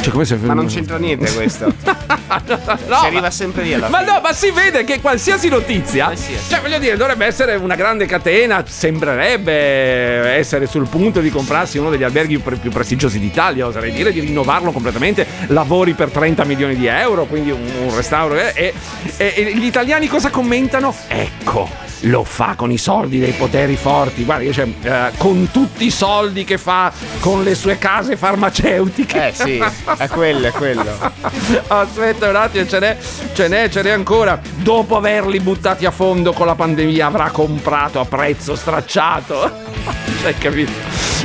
Speaker 1: Cioè, come se
Speaker 2: Ma non c'entra niente questo.
Speaker 1: No,
Speaker 2: si arriva sempre lì alla
Speaker 1: Ma
Speaker 2: fine.
Speaker 1: no, ma si vede che qualsiasi notizia,
Speaker 2: Qualsiasi.
Speaker 1: cioè voglio dire, dovrebbe essere una grande catena, sembrerebbe essere sul punto di comprarsi uno degli alberghi più, più prestigiosi d'Italia, oserei dire, di rinnovarlo completamente, lavori per 30 milioni di euro, quindi un, un restauro. eh, E, e- e gli italiani cosa commentano? Ecco. Lo fa con i soldi dei poteri forti, guarda, cioè, eh, con tutti i soldi che fa con le sue case farmaceutiche.
Speaker 2: Eh sì, è quello, è quello.
Speaker 1: Aspetta un attimo, ce n'è, ce n'è, ce n'è ancora. Dopo averli buttati a fondo con la pandemia, avrà comprato a prezzo stracciato. Hai capito?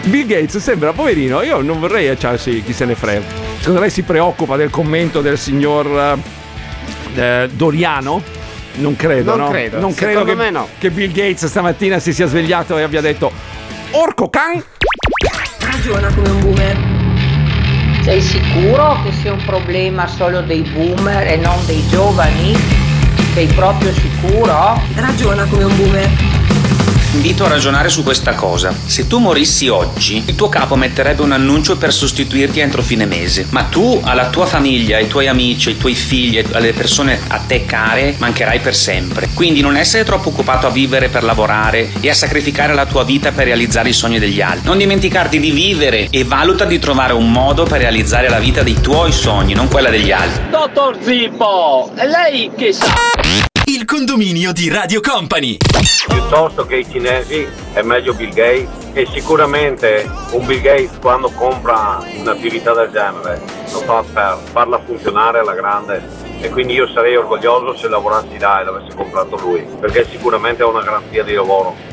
Speaker 1: Bill Gates sembra poverino. Io non vorrei, cioè, sì, chi se ne frega. Secondo lei si preoccupa del commento del signor eh, eh, Doriano? Non credo,
Speaker 2: Non
Speaker 1: no?
Speaker 2: credo,
Speaker 1: Non credo
Speaker 2: secondo
Speaker 1: che,
Speaker 2: me no.
Speaker 1: che Bill Gates stamattina si sia svegliato e abbia detto Orco can!
Speaker 23: Ragiona come un boomer. Sei sicuro che sia un problema solo dei boomer e non dei giovani? Sei proprio sicuro? Ragiona come un boomer.
Speaker 22: Invito a ragionare su questa cosa. Se tu morissi oggi, il tuo capo metterebbe un annuncio per sostituirti entro fine mese. Ma tu alla tua famiglia, ai tuoi amici, ai tuoi figli, alle persone a te care, mancherai per sempre. Quindi non essere troppo occupato a vivere per lavorare e a sacrificare la tua vita per realizzare i sogni degli altri. Non dimenticarti di vivere e valuta di trovare un modo per realizzare la vita dei tuoi sogni, non quella degli altri.
Speaker 9: Dottor Zippo, lei che sa.
Speaker 10: Il condominio di Radio Company.
Speaker 24: piuttosto che i cinesi è meglio Bill Gates e sicuramente un Bill Gates quando compra un'attività del genere lo fa per farla funzionare alla grande e quindi io sarei orgoglioso se lavorassi là e l'avesse comprato lui perché sicuramente è una garanzia di lavoro.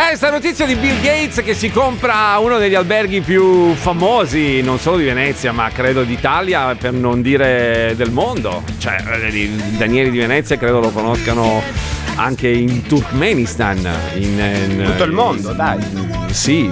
Speaker 1: Eh, sta notizia di Bill Gates che si compra uno degli alberghi più famosi, non solo di Venezia, ma credo d'Italia, per non dire del mondo. Cioè, eh, i Danieli di Venezia credo lo conoscano anche in Turkmenistan. In, in-
Speaker 2: Tutto il mondo, dai.
Speaker 1: Sì,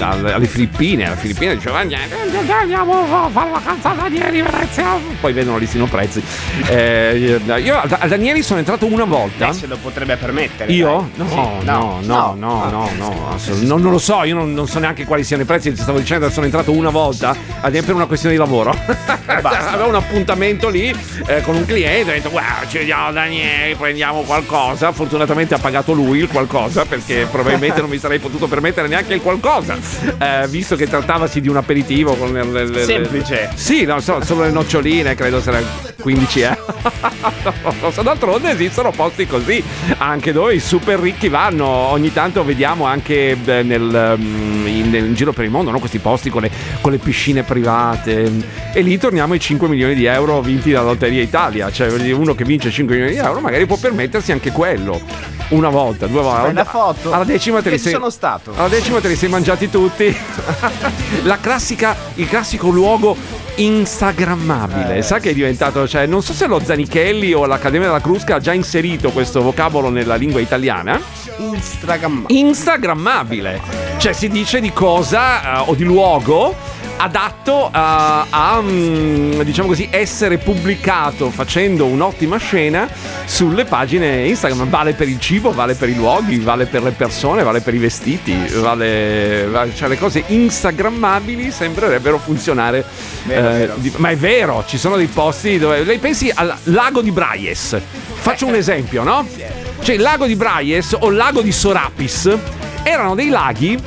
Speaker 1: alle, Filippine. Alle Filippine diceva andiamo, a fare la vacanza a Danieli Venezia. Poi vedono listino prezzi. Eh, io a a Danieli sono entrato una volta.
Speaker 2: Se lo potrebbe permettere.
Speaker 1: Io? No,
Speaker 2: Sì,
Speaker 1: no, no, no, no, no, assolut- non, non lo so, io non, non so neanche quali siano i prezzi, ti stavo dicendo, sono entrato una volta ad per una questione di lavoro. Avevo un appuntamento lì eh, con un cliente, ho detto guarda ci vediamo Daniele, prendiamo qualcosa. Fortunatamente ha pagato lui il qualcosa perché probabilmente non mi sarei potuto permettere neanche il qualcosa, eh, visto che trattavasi di un aperitivo con le, le- le-
Speaker 2: Semplice.
Speaker 1: Sì, no, so- solo le noccioline, credo saranno 15 euro. Non so, D'altronde esistono posti così, anche dove i super ricchi vanno. Ogni tanto vediamo anche eh, nel, mm, in, in giro per il mondo no? questi posti con le, con le piscine private. E lì torniamo ai 5 milioni di euro vinti dalla Lotteria Italia. Cioè, uno che vince 5 milioni di euro magari può permettersi anche quello. Una volta, due volte.
Speaker 2: Bella foto.
Speaker 1: Alla decima te li sei.
Speaker 2: sono stato.
Speaker 1: Alla decima te li sei mangiati tutti. La classica, il classico luogo instagrammabile.
Speaker 2: Eh.
Speaker 1: Sa che è diventato, cioè, non so se lo Zanichelli o l'Accademia della Crusca ha già inserito questo vocabolo nella lingua italiana.
Speaker 2: Instagram.
Speaker 1: Instagrammabile. Cioè si dice di cosa eh, o di luogo adatto a, a, mm, diciamo così essere pubblicato facendo un'ottima scena sulle pagine Instagram vale per il cibo vale per i luoghi vale per le persone vale per i vestiti vale, vale- cioè le cose instagrammabili sembrerebbero funzionare
Speaker 2: Vero,
Speaker 1: eh,
Speaker 2: vero.
Speaker 1: di- ma è vero ci sono dei posti dove lei pensi al lago di Braies faccio un esempio no? cioè il lago di Braies o il lago di Sorapis erano dei laghi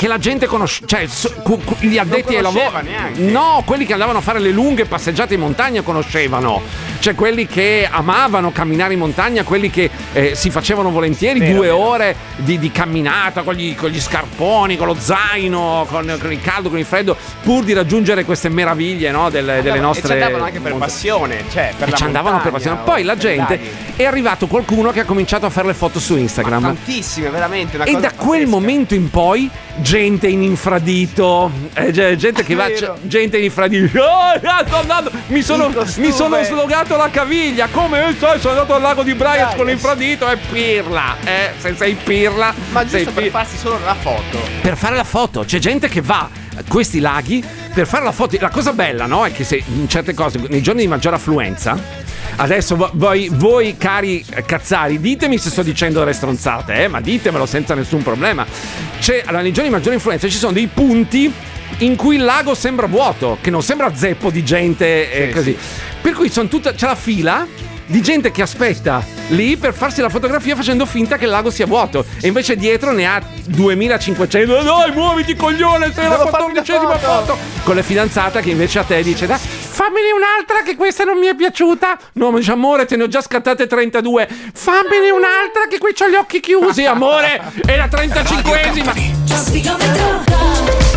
Speaker 1: che la gente conosce, cioè so- cu- cu- gli addetti ai lavori.
Speaker 2: neanche.
Speaker 1: No, quelli che andavano a fare le lunghe passeggiate in montagna conoscevano. Cioè quelli che amavano camminare in montagna, quelli che eh, si facevano volentieri
Speaker 2: Vero,
Speaker 1: due
Speaker 2: vero.
Speaker 1: ore di, di camminata con gli, con gli scarponi, con lo zaino, con, con il caldo, con il freddo, pur di raggiungere queste meraviglie no, delle, delle nostre.
Speaker 2: E ci andavano anche per
Speaker 1: monta-
Speaker 2: passione, cioè per
Speaker 1: e
Speaker 2: la
Speaker 1: ci andavano per
Speaker 2: montagna,
Speaker 1: passione. Poi
Speaker 2: o
Speaker 1: la
Speaker 2: per
Speaker 1: gente
Speaker 2: laghi.
Speaker 1: è arrivato qualcuno che ha cominciato a fare le foto su Instagram.
Speaker 2: Tantissime, veramente. Una
Speaker 1: E da quel momento in poi gente in infradito, eh, ge- gente che va,
Speaker 2: Vero.
Speaker 1: c- gente in infradito. Oh, sto andando- mi, sono, mi sono slogato la caviglia. Come sai, sono andato al lago di Braias con l'infradito e pirla. Eh, se sei pirla,
Speaker 2: Ma
Speaker 1: sei
Speaker 2: giusto per
Speaker 1: pi-
Speaker 2: farsi solo la foto.
Speaker 1: per fare la foto. C'è gente che va a questi laghi per fare la foto. La cosa bella, no? È che se in certe cose, nei giorni di maggiore affluenza. Adesso vo- voi, voi, cari eh, cazzari, ditemi se sto dicendo delle stronzate, eh, ma ditemelo senza nessun problema. C'è, allora, nei giorni di maggiore influenza ci sono dei punti in cui il lago sembra vuoto, che non sembra zeppo di gente e
Speaker 2: Sì,
Speaker 1: così. Per cui sono tutta, c'è la fila di gente che aspetta lì per farsi la fotografia facendo finta che il lago sia vuoto e invece dietro ne ha 2500 dai muoviti coglione sei la quattordicesima
Speaker 2: foto."
Speaker 1: foto con la fidanzata che invece a te dice dai fammene un'altra che questa non mi è piaciuta. No ma amore te ne ho già scattate 32 fammene un'altra che qui ho gli occhi chiusi amore. È la 35esima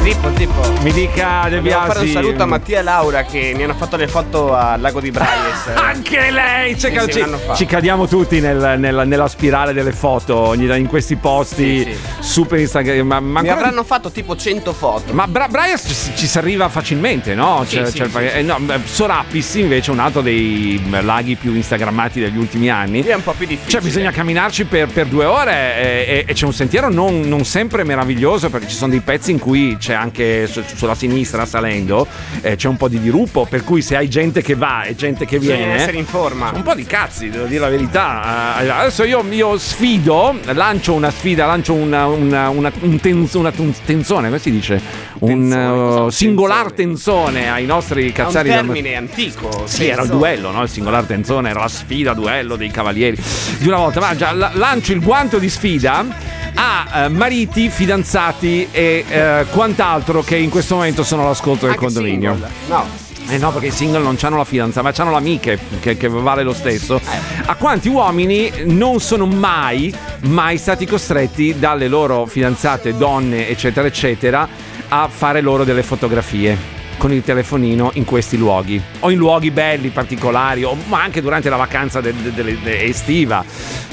Speaker 2: Zippo, zippo.
Speaker 1: mi dica De
Speaker 2: Dobbiamo fare un
Speaker 1: Biasi
Speaker 2: saluto a Mattia e Laura che mi hanno fatto le foto al lago di Braies.
Speaker 1: Anche lei! Cioè,
Speaker 2: Sì,
Speaker 1: ci, ci cadiamo tutti nel- nella- nella spirale delle foto in questi posti
Speaker 2: Sì, sì.
Speaker 1: super Instagram. Ma, ma
Speaker 2: Mi
Speaker 1: ancora-
Speaker 2: avranno fatto tipo 100 foto.
Speaker 1: ma Bra- Brias ci, ci si arriva facilmente, no? Cioè-
Speaker 2: sì,
Speaker 1: cioè,
Speaker 2: sì,
Speaker 1: eh, no, beh, Sorapis invece è un altro dei mm, laghi più instagrammati degli ultimi anni.
Speaker 2: È un po' più difficile.
Speaker 1: Cioè, bisogna camminarci per, per due ore e, e- e c'è un sentiero non, non sempre meraviglioso perché ci sono dei pezzi in cui c'è anche su- sulla sinistra salendo eh, c'è un po' di dirupo. Per cui se hai gente che va e gente che
Speaker 2: Bisogna
Speaker 1: viene,
Speaker 2: essere in forma.
Speaker 1: un po' di cazzi, devo dire la verità. Eh, adesso io, io sfido, lancio una sfida, lancio una, una, una, un tenz- una tenzone, come si dice? Un
Speaker 2: Tenzone,
Speaker 1: uh, singolar tenzone ai nostri
Speaker 2: È un
Speaker 1: cazzari
Speaker 2: termine antico.
Speaker 1: sì, era il duello, no? Il singolar tenzone era la sfida, duello dei cavalieri. Di una volta, ma già la- lancio il guanto di sfida a eh, mariti, fidanzati e eh, quant'altro che in questo momento sono all'ascolto del
Speaker 2: Anche
Speaker 1: condominio.
Speaker 2: single. No.
Speaker 1: Eh no, perché i single non hanno la fidanzata, ma hanno l'amiche, che, che vale lo stesso. A quanti uomini non sono mai, mai stati costretti dalle loro fidanzate, donne, eccetera, eccetera, a fare loro delle fotografie con il telefonino in questi luoghi o in luoghi belli, particolari, o, ma anche durante la vacanza del- del- del- estiva.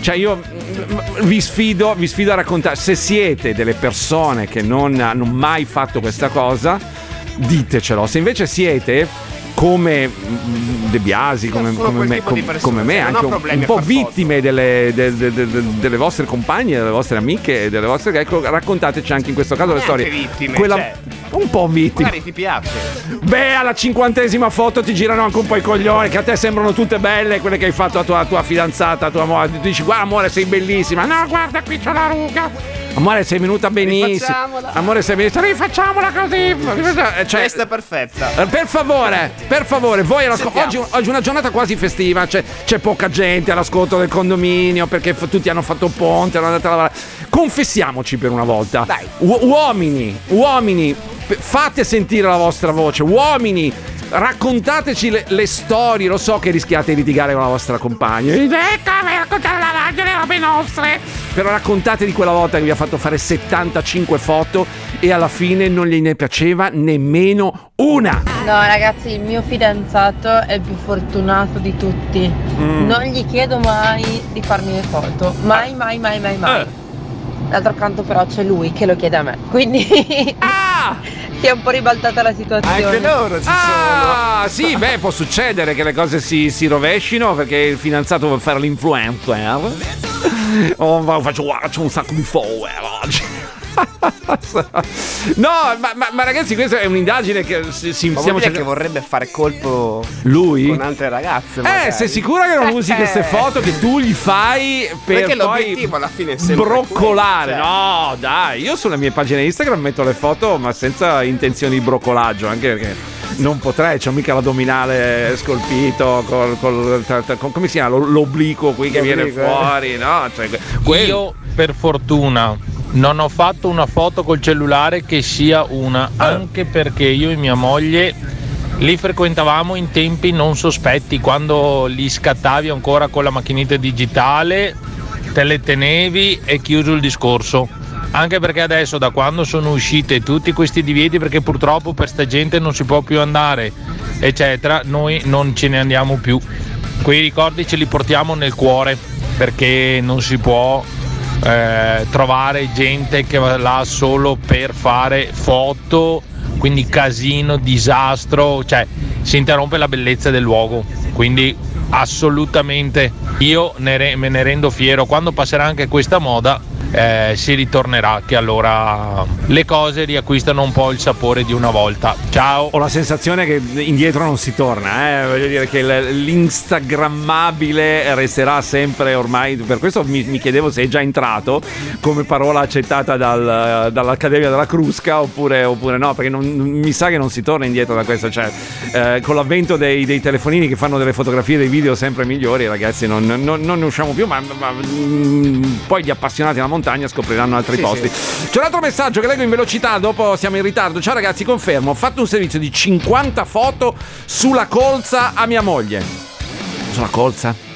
Speaker 1: Cioè io mm, vi sfido, vi sfido a raccontare, se siete delle persone che non hanno mai fatto questa cosa, ditecelo. Se invece siete come De Biasi, come, come me, com- come me,
Speaker 2: cioè,
Speaker 1: anche un, un po' vittime delle, de- de- de- de- delle vostre compagne, delle vostre amiche, delle vostre. Ecco, raccontateci anche in questo caso le storie.
Speaker 2: vittime,
Speaker 1: Quella-
Speaker 2: cioè.
Speaker 1: un po' vittime.
Speaker 2: Magari ti piace.
Speaker 1: Beh, alla cinquantesima foto ti girano anche un po' i coglioni, che a te sembrano tutte belle, quelle che hai fatto a tua, tua fidanzata, a tua amore. Ti dici, guarda amore, sei bellissima. No, guarda, qui c'ho la ruga. Amore, sei venuta benissimo. Amore, sei benissimo. Rifacciamola così. Cioè,
Speaker 2: Questa è perfetta.
Speaker 1: eh, Per favore, per favore, voi. Oggi, oggi è una giornata quasi festiva, c'è, c'è poca gente all'ascolto del condominio perché f- tutti hanno fatto ponte, hanno andato a lavorare. Confessiamoci per una volta. U- uomini, uomini, fate sentire la vostra voce. Uomini, raccontateci le, le storie. Lo so che rischiate di litigare con la vostra compagna. "Ecco, vai a raccontare la radio, le robe nostre. Però raccontate di quella volta che vi ha fatto fare 75 foto e alla fine non gliene piaceva nemmeno una.
Speaker 25: No ragazzi, il mio fidanzato è il più fortunato di tutti.
Speaker 1: Mm.
Speaker 25: Non gli chiedo mai di farmi le foto. Mai, mai, mai, mai, mai.
Speaker 1: Eh.
Speaker 25: D'altro canto però c'è lui che lo chiede a me. Quindi si è un po' ribaltata la situazione.
Speaker 2: Anche loro ci
Speaker 1: Ah, sì, beh, può succedere che le cose si, si rovescino perché il fidanzato vuole fare l'influencer. Oh, faccio, c'ho un sacco di follower oggi. No, ma, ma- ma ragazzi, questa è un'indagine che si, si-
Speaker 2: Ma
Speaker 1: stiamo
Speaker 2: dire che
Speaker 1: cercando-
Speaker 2: vorrebbe fare colpo
Speaker 1: Lui?
Speaker 2: con altre ragazze.
Speaker 1: Eh,
Speaker 2: magari.
Speaker 1: sei sicura che non usi queste foto che tu gli fai per
Speaker 2: Perché
Speaker 1: poi
Speaker 2: alla fine è
Speaker 1: broccolare?
Speaker 2: quello, cioè.
Speaker 1: No, dai, io sulla mia pagina Instagram metto le foto, ma senza intenzioni di broccolaggio, anche perché non potrei, c'ho mica l'addominale scolpito col, col- con- come si chiama? Lo- L'obliquo qui che viene
Speaker 26: L'obliquo, eh.
Speaker 1: fuori, no? Cioè, quel-
Speaker 26: Io, per fortuna, non ho fatto una foto col cellulare che sia una, anche perché io e mia moglie li frequentavamo in tempi non sospetti, quando li scattavi ancora con la macchinetta digitale, te le tenevi e chiuso il discorso. Anche perché adesso da quando sono uscite tutti questi divieti, perché purtroppo per sta gente non si può più andare, eccetera, noi non ce ne andiamo più. Quei ricordi ce li portiamo nel cuore perché non si può eh, trovare gente che va là solo per fare foto, quindi casino, disastro, cioè si interrompe la bellezza del luogo. Quindi assolutamente io ne re- me ne rendo fiero. Quando passerà anche questa moda eh, si ritornerà che allora le cose riacquistano un po' il sapore di una volta. Ciao!
Speaker 1: Ho la sensazione che indietro non si torna, eh? voglio dire che il- l'instagrammabile resterà sempre ormai, per questo mi, mi chiedevo se è già entrato come parola accettata dal- dall'Accademia della Crusca oppure, oppure no, perché non- mi sa che non si torna indietro da questo, cioè eh, con l'avvento dei, dei telefonini che fanno delle fotografie dei video sempre migliori ragazzi non, non- non ne usciamo più, ma, ma- mm, poi gli appassionati alla montagna scopriranno altri
Speaker 2: Sì,
Speaker 1: posti. C'è un altro messaggio che leggo in velocità, dopo siamo in ritardo. Ciao ragazzi, confermo, ho fatto un servizio di 50 foto sulla colza a mia moglie. Sulla colza?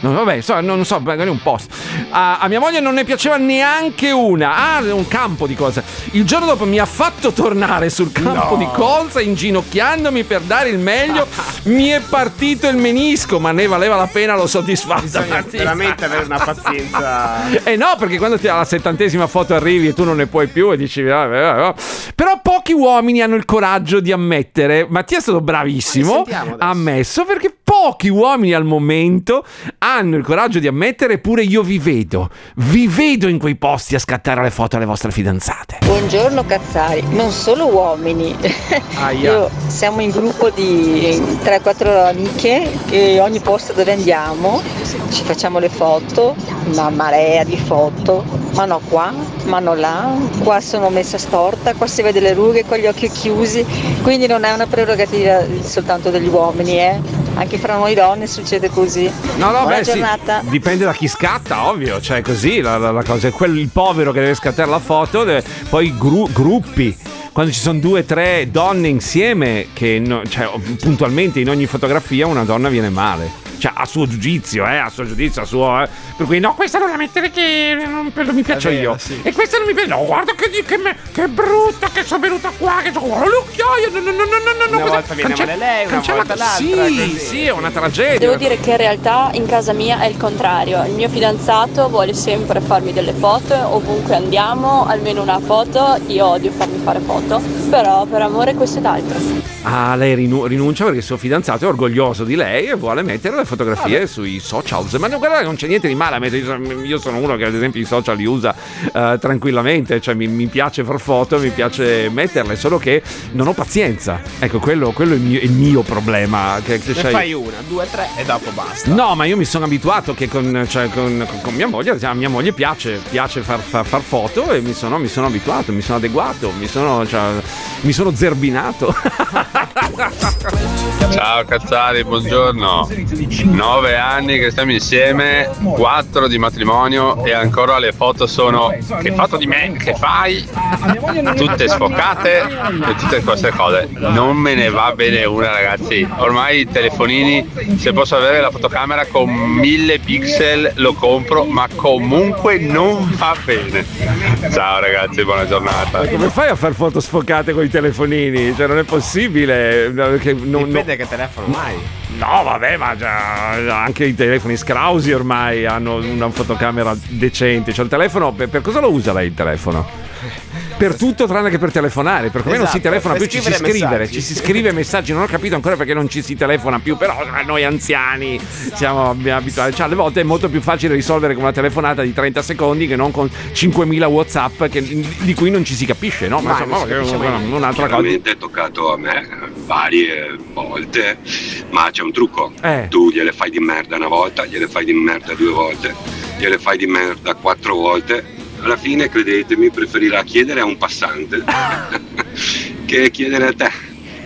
Speaker 1: No, vabbè, so- non so, magari un post. A, a mia moglie non ne piaceva neanche una. Ah, un campo di colza. Il giorno dopo mi ha fatto tornare sul campo
Speaker 2: No.
Speaker 1: di colza, inginocchiandomi per dare il meglio. mi è partito il menisco, ma ne valeva la pena, l'ho soddisfatta.
Speaker 2: Bisogna veramente avere una pazienza.
Speaker 1: Eh no, perché quando ti alla settantesima foto arrivi e tu non ne puoi più e dici "Vabbè, vabbè, vabbè". Però pochi uomini hanno il coraggio di ammettere, Mattia è stato bravissimo, ha ammesso perché pochi uomini al momento hanno il coraggio di ammettere eppure io vi vedo, vi vedo in quei posti a scattare le foto alle vostre fidanzate.
Speaker 25: Buongiorno Cazzari, non solo uomini. Io siamo in gruppo di 3-4 amiche e ogni posto dove andiamo ci facciamo le foto, una marea di foto, ma no qua, ma no là, qua sono messa storta, qua si vede le rughe con gli occhi chiusi, quindi non è una prerogativa soltanto degli uomini, eh. Anche fra noi donne succede così.
Speaker 1: No, no,
Speaker 25: Buona
Speaker 1: beh, sì,
Speaker 25: giornata.
Speaker 1: dipende da chi scatta, ovvio, cioè così la, la- la cosa è quel il povero che deve scattare la foto, deve- poi gru- gruppi. Quando ci sono due o tre donne insieme, che no- cioè, puntualmente in ogni fotografia una donna viene male. Cioè a suo giudizio, eh, a suo giudizio, a suo... eh. Per cui no, questa non la mettere che non, non mi piaccio
Speaker 2: vero,
Speaker 1: io.
Speaker 2: sì.
Speaker 1: E questa non mi piace. No, guarda che, che, me- che brutta che sono venuta qua, che ho l'occhiaio. No, no, no, no, no, no.
Speaker 2: Una
Speaker 1: cosa-
Speaker 2: volta viene
Speaker 1: cancella-
Speaker 2: male lei, una
Speaker 1: cancella-
Speaker 2: volta l'altra,
Speaker 1: Sì,
Speaker 2: così.
Speaker 1: sì, è una tragedia.
Speaker 27: Devo dire che in realtà in casa mia è il contrario. Il mio fidanzato vuole sempre farmi delle foto, ovunque andiamo, almeno una foto. Io odio farmi fare foto, però per amore questo ed altro.
Speaker 1: Ah, lei rinu- rinuncia perché il suo fidanzato è orgoglioso di lei e vuole mettere le fotografie sui social. Ma no, guarda, non c'è niente di male a mettere. Io sono uno che ad esempio i social li usa eh, tranquillamente, cioè mi, mi piace far foto, mi piace metterle, solo che non ho pazienza. Ecco, quello, quello è il mio, il mio problema. Che, che
Speaker 2: Ne
Speaker 1: c'hai-
Speaker 2: fai una, due, tre e dopo basta.
Speaker 1: No, ma io mi sono abituato che con, cioè, con- con- con mia moglie, a mia moglie piace, piace far, far- far foto e mi sono, mi sono abituato, mi sono adeguato, mi sono, cioè, mi sono zerbinato.
Speaker 28: Ciao Cazzari, buongiorno. Nove anni che stiamo insieme, quattro di matrimonio e ancora le foto sono che foto di me che fai? Tutte sfocate e tutte queste cose. Non me ne va bene una ragazzi. Ormai i telefonini, se posso avere la fotocamera con mille pixel lo compro, ma comunque non va bene. Ciao ragazzi, buona giornata.
Speaker 1: Come fai a fare foto sfocate con i telefonini? Cioè, non è possibile. Che non,
Speaker 2: Dipende che telefono mai.
Speaker 1: No, vabbè, ma già anche i telefoni scrausi ormai hanno una fotocamera decente. Cioè, il telefono, per, per cosa lo usa lei il telefono? Per tutto tranne che per telefonare, perché non si
Speaker 2: Esatto,
Speaker 1: telefona
Speaker 2: per
Speaker 1: più, ci si
Speaker 2: scrivere
Speaker 1: scrive,
Speaker 2: messaggi.
Speaker 1: ci si scrive messaggi, non ho capito ancora perché non ci si telefona più, però noi anziani siamo abbiamo abituati, cioè alle volte è molto più facile risolvere con una telefonata di 30 secondi che non con 5000 Whatsapp che- di cui non ci si capisce, no? Ma insomma,
Speaker 29: mai.
Speaker 1: un'altra cosa.
Speaker 29: È toccato a me eh, varie volte, ma c'è un trucco.
Speaker 1: Eh.
Speaker 29: Tu gliele fai di merda una volta, gliele fai di merda due volte, gliele fai di merda quattro volte. Alla fine, credetemi, preferirà chiedere a un passante che chiedere a te.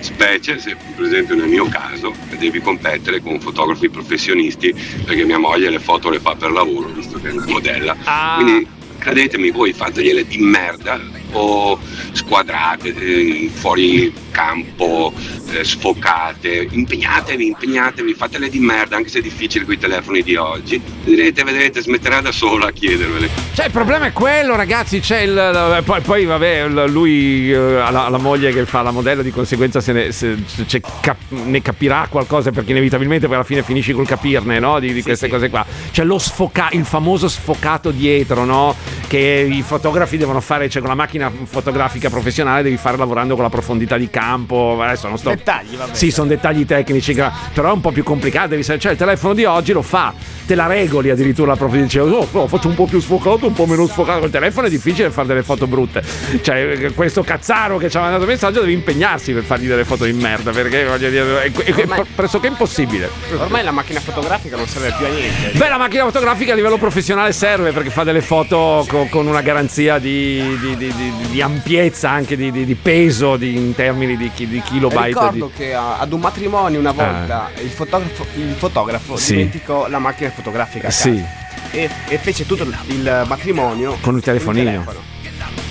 Speaker 29: Specie se, per esempio, nel mio caso, devi competere con fotografi professionisti perché mia moglie le foto le fa per lavoro, visto che è una modella. Quindi credetemi, voi fategliele di merda o squadrate, eh, fuori campo, eh, sfocate, impegnatevi, impegnatevi, fatele di merda, anche se è difficile con i telefoni di oggi. Vedrete, vedrete, smetterà da sola a chiedervele.
Speaker 1: Cioè, il problema è quello, ragazzi. C'è il. Poi, poi, vabbè, lui eh, ha la, la moglie che fa la modella, di conseguenza se ne, se- se cap- ne capirà qualcosa, perché inevitabilmente poi alla fine finisci col capirne, no? Di, di queste cose qua. C'è lo sfoca- il famoso sfocato dietro, no? Che i fotografi devono fare, cioè con la macchina fotografica professionale devi fare lavorando con la profondità di campo. Adesso non sto.
Speaker 2: Dettagli, vabbè.
Speaker 1: Sì, sono dettagli tecnici, però è un po' più complicato. Devi sapere, cioè il telefono di oggi lo fa, te la regoli addirittura la prof dice, oh, no, faccio un po' più sfocato, un po' meno sfocato. Col telefono è difficile fare delle foto brutte. Cioè, questo cazzaro che ci ha mandato messaggio deve impegnarsi per fargli delle foto di merda, perché voglio dire, è, è- è
Speaker 2: Ormai-
Speaker 1: pressoché impossibile.
Speaker 2: Ormai la macchina fotografica non serve più a niente.
Speaker 1: Beh, la macchina fotografica a livello professionale serve perché fa delle foto co- con una garanzia di, di- di- di- ampiezza, anche di, peso in termini di, chi- di kilobyte.
Speaker 2: Ricordo che ad un matrimonio una volta il fotografo, il fotografo
Speaker 1: Sì.
Speaker 2: dimenticò la macchina fotografica
Speaker 1: Sì.
Speaker 2: e, e fece tutto il- il matrimonio
Speaker 1: Con il telefonino.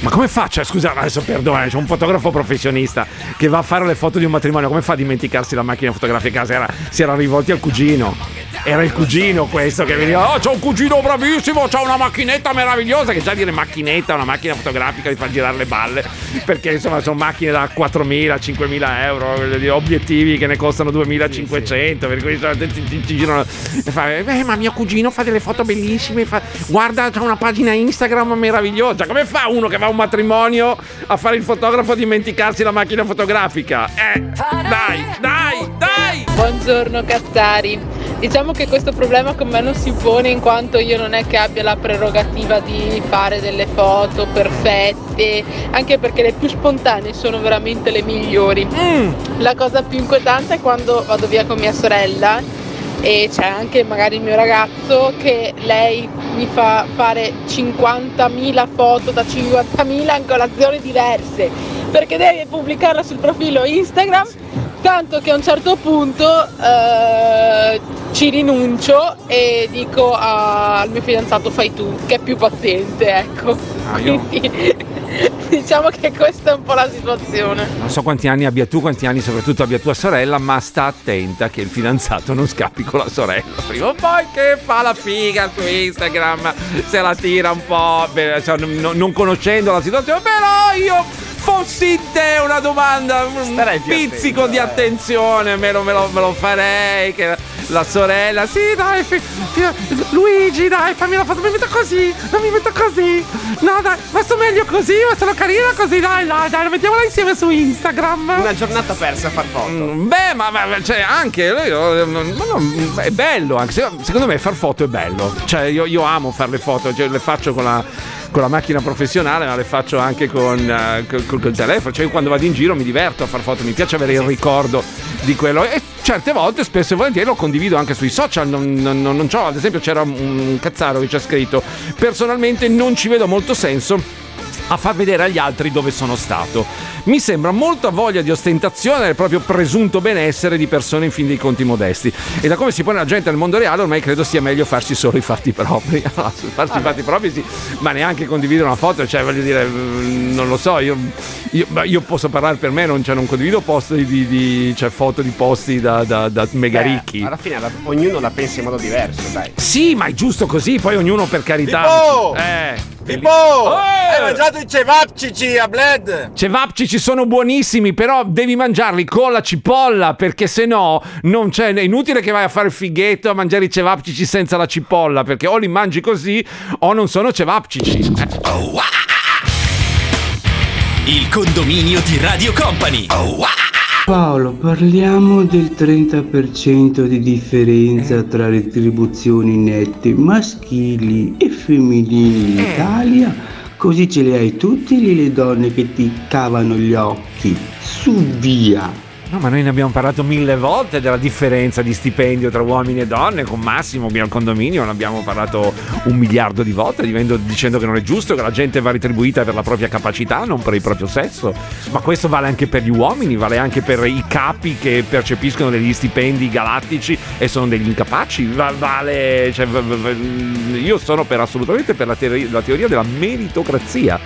Speaker 1: Ma come faccio? Scusa, adesso perdona, c'è un fotografo professionista che va a fare le foto di un matrimonio. Come fa a dimenticarsi la macchina fotografica casa? Era- si era rivolti al cugino. Era il cugino questo che veniva. Oh, c'ho un cugino bravissimo, c'ha una macchinetta meravigliosa. Che già dire macchinetta, una macchina fotografica di far girare le balle. Perché insomma sono macchine da 4.000, 5.000 euro, obiettivi che ne costano 2.500. Per cui ti, ti- ti girano. E fa, "Eh, ma mio cugino fa delle foto bellissime. fa- guarda, c'ha una pagina Instagram meravigliosa. Come fa uno che va un matrimonio a fare il fotografo a dimenticarsi la macchina fotografica? Eh, dai, dai, dai!
Speaker 18: Buongiorno Cazzari. Diciamo che questo problema con me non si pone in quanto io non è che abbia la prerogativa di fare delle foto perfette, anche perché le più spontanee sono veramente le migliori. La cosa più inquietante è quando vado via con mia sorella e c'è anche magari il mio ragazzo che lei mi fa fare 50.000 foto da 50.000 angolazioni diverse. Perché deve pubblicarla sul profilo Instagram tanto che a un certo punto eh, ci rinuncio e dico a- al mio fidanzato fai tu che è più paziente ecco
Speaker 1: Ah, io-
Speaker 18: Quindi diciamo che questa è un po' la situazione.
Speaker 1: Non so quanti anni abbia tu, quanti anni soprattutto abbia tua sorella, ma sta attenta che il fidanzato non scappi con la sorella. Prima o poi che fa la figa su Instagram, se la tira un po', beh, cioè, non, non conoscendo la situazione, però io fossi in te una domanda, un
Speaker 2: Starei più
Speaker 1: pizzico
Speaker 2: attento,
Speaker 1: di
Speaker 2: eh.
Speaker 1: attenzione, me lo, me lo- me lo farei, che la sorella, sì dai, fi- fi- Luigi dai, fammi la foto, mi metto così, non mi metto così, no dai, ma sto meglio così, ma sono carina così, dai, dai, dai, mettiamola insieme su Instagram.
Speaker 2: Una giornata persa a far foto.
Speaker 1: Mm, Beh, ma, ma- cioè, anche ma no, è bello, anche se- secondo me far foto è bello. Cioè, io, io amo fare le foto, cioè, le faccio con la, con la macchina professionale, ma le faccio anche con, eh, col, col- telefono. Cioè, io quando vado in giro mi diverto a far foto, mi piace avere il ricordo di quello. E certe volte, spesso e volentieri, lo condivido anche sui social. Non, non, non, non c'ho, ad esempio, c'era un cazzaro che ci ha scritto: Personalmente non ci vedo molto senso a far vedere agli altri dove sono stato. Mi sembra molta voglia di ostentazione del proprio presunto benessere di persone in fin dei conti modesti. E da come si pone la gente nel mondo reale, ormai credo sia meglio farsi solo i fatti propri. Farsi i fatti propri sì, ma neanche condividere una foto, cioè voglio dire, mm, non lo so, io, io- io posso parlare per me, non, cioè, non condivido post di, di- cioè, foto di posti da, da- da mega ricchi.
Speaker 2: alla fine la- ognuno la pensa in modo diverso, dai.
Speaker 1: Sì, ma è giusto così, poi ognuno per carità.
Speaker 30: Pippo!
Speaker 1: Eh.
Speaker 30: Pippo! Hai mangiato i cevapcici a Bled?
Speaker 1: Cevapcici sono buonissimi, però devi mangiarli con la cipolla perché se no non c'è. È inutile che vai a fare il fighetto a mangiare i cevapcici senza la cipolla perché o li mangi così o non sono cevapcici. Eh.
Speaker 10: Il condominio di Radio Company.
Speaker 31: Paolo, parliamo del 30% di differenza tra retribuzioni nette maschili e femminili in Italia, così ce le hai tutte lì le donne che ti cavano gli occhi. Su via!
Speaker 1: No, ma noi ne abbiamo parlato mille volte della differenza di stipendio tra uomini e donne. Con Massimo al condominio ne abbiamo parlato un miliardo di volte, dicendo, che non è giusto che la gente va retribuita per la propria capacità, non per il proprio sesso. Ma questo vale anche per gli uomini, vale anche per i capi che percepiscono degli stipendi galattici e sono degli incapaci. Va- vale, cioè, io sono per assolutamente per la, teoria- la teoria della meritocrazia.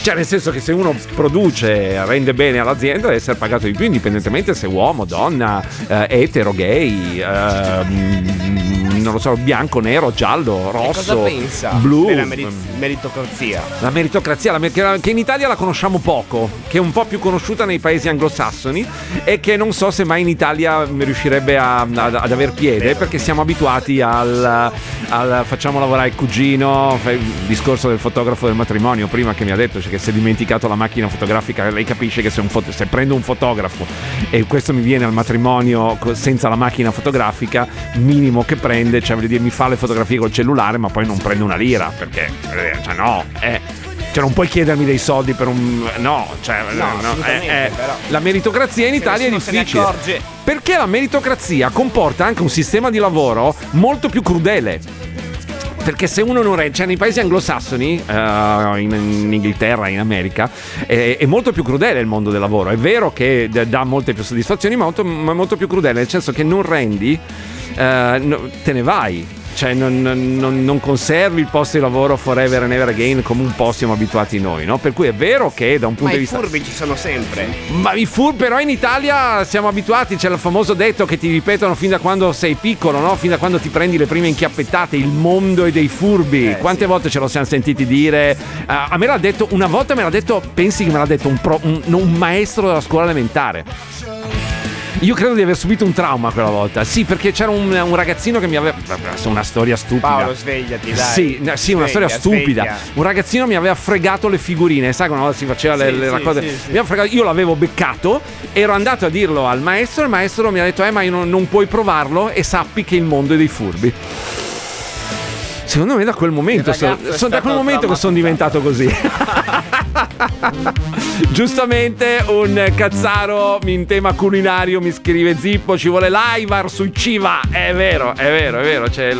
Speaker 1: Cioè, nel senso che se uno produce, rende bene all'azienda, deve essere pagato di più, indipendentemente se uomo, donna, eh, etero, gay, ehm, non lo so, bianco, nero, giallo, rosso,
Speaker 2: pensa
Speaker 1: blu.
Speaker 2: della meri- meritocrazia?
Speaker 1: La meritocrazia, la mer- che in Italia la conosciamo poco, che è un po' più conosciuta nei paesi anglosassoni e che non so se mai in Italia riuscirebbe a- ad, ad aver piede perché siamo abituati al, al facciamo lavorare il cugino, il discorso del fotografo del matrimonio prima che mi ha detto cioè, che si è dimenticato la macchina fotografica, lei capisce che se, un foto- se prendo un fotografo e questo mi viene al matrimonio senza la macchina fotografica, minimo che prende, cioè voglio dire mi fa le fotografie col cellulare ma poi non prende una lira perché, cioè no, eh. Cioè non puoi chiedermi dei soldi per un... No, cioè...
Speaker 2: No,
Speaker 1: no, eh, eh. La meritocrazia in Italia è difficile. Perché la meritocrazia comporta anche un sistema di lavoro molto più crudele. Perché se uno non regge, cioè nei paesi anglosassoni, eh, in, in Inghilterra, in America, è, è molto più crudele il mondo del lavoro. È vero che dà molte più soddisfazioni, ma molto, ma molto più crudele, nel senso che non rendi, no- te ne vai. Cioè non, non- non conservi il posto di lavoro forever and ever again come un po' siamo abituati noi, no? Per cui è vero che da un punto
Speaker 2: Ma
Speaker 1: di
Speaker 2: i
Speaker 1: vista...
Speaker 2: furbi ci sono sempre.
Speaker 1: Ma i furbi però in Italia siamo abituati, c'è il famoso detto che ti ripetono fin da quando sei piccolo, no? Fin da quando ti prendi le prime inchiappettate, il mondo è dei furbi. Quante volte ce lo siamo sentiti dire? Eh, a me l'ha detto, una volta me l'ha detto, pensi che me l'ha detto un, pro- un- un maestro della scuola elementare. Io credo di aver subito un trauma quella volta. Sì, perché c'era un, un ragazzino che mi aveva. Una storia stupida.
Speaker 2: Paolo, svegliati, dai.
Speaker 1: Sì, sì, una
Speaker 2: Sveglia,
Speaker 1: storia stupida.
Speaker 2: sveglia.
Speaker 1: Un ragazzino mi aveva fregato le figurine, sai una volta si faceva le,
Speaker 2: Sì,
Speaker 1: le raccolte.
Speaker 2: sì, sì.
Speaker 1: Mi aveva fregato- io l'avevo beccato, ero andato a dirlo al maestro, e il maestro mi ha detto: Eh, ma io non, non puoi provarlo e sappi che il mondo è dei furbi. Secondo me da quel momento, sono da quel momento che sono diventato così. Giustamente un cazzaro in tema culinario mi scrive Zippo, ci vuole l'Aivar sui Civa. È vero, è vero, è vero, c'è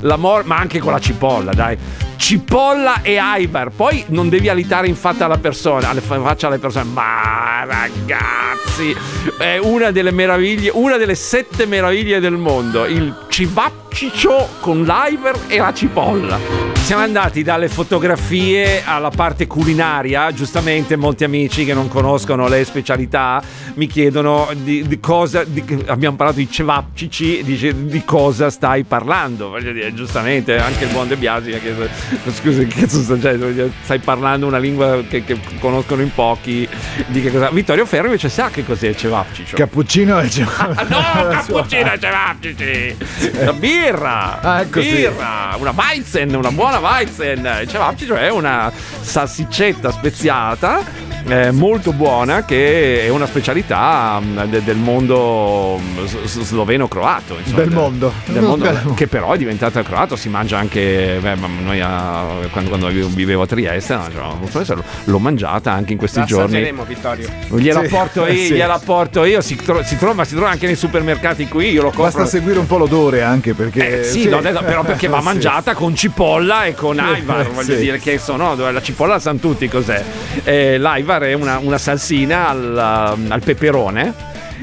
Speaker 1: l'amore, ma anche con la cipolla, dai. Cipolla e Aibar. Poi non devi alitare in faccia alla persona, faccia alle persone. Ma ragazzi, è una delle meraviglie, una delle sette meraviglie del mondo. Il civapcicio con l'Aibar e la cipolla. Siamo andati dalle fotografie alla parte culinaria. Giustamente, molti amici che non conoscono le specialità mi chiedono di, di cosa. di- abbiamo parlato di cevapcici, dice di cosa stai parlando. Voglio dire, giustamente, anche il buon De Biasi ha chiesto: Scusa, che cazzo sta dire, Stai parlando una lingua che, che conoscono in pochi. Di che cosa? Vittorio Ferro invece sa che cos'è il cevapcicio.
Speaker 32: Cappuccino e
Speaker 1: Ah, no, cappuccino e cevapcici! La birra!
Speaker 32: Ah, ecco sì.
Speaker 1: birra! Una Weizen, una buona Weizen! Il cevapcicio è una salsiccetta speziata eh, molto buona che è una specialità mm, de- del mondo mm, s- sloveno-croato. insomma.
Speaker 32: Del mondo.
Speaker 1: Del mondo,
Speaker 32: Del-
Speaker 1: che però è diventata croato, si mangia anche beh, noi a- quando, quando vivevo a Trieste molto spesso, l'ho- mangiata anche in questi
Speaker 2: La
Speaker 1: giorni
Speaker 2: Vittorio.
Speaker 1: Gliela
Speaker 32: Sì,
Speaker 1: porto io,
Speaker 32: sì.
Speaker 1: gliela porto io, si, tro- si trova, ma si trova anche nei supermercati qui, io lo compro.
Speaker 32: Basta seguire un po' l'odore anche perché.
Speaker 1: Eh, sì, l'ho detto, però perché va
Speaker 32: Sì.
Speaker 1: mangiata con cipolla e con Aivar, voglio
Speaker 32: sì.
Speaker 1: dire che sono, la cipolla la sanno tutti cos'è. Eh, L'Aivar è una, una salsina al, al peperone.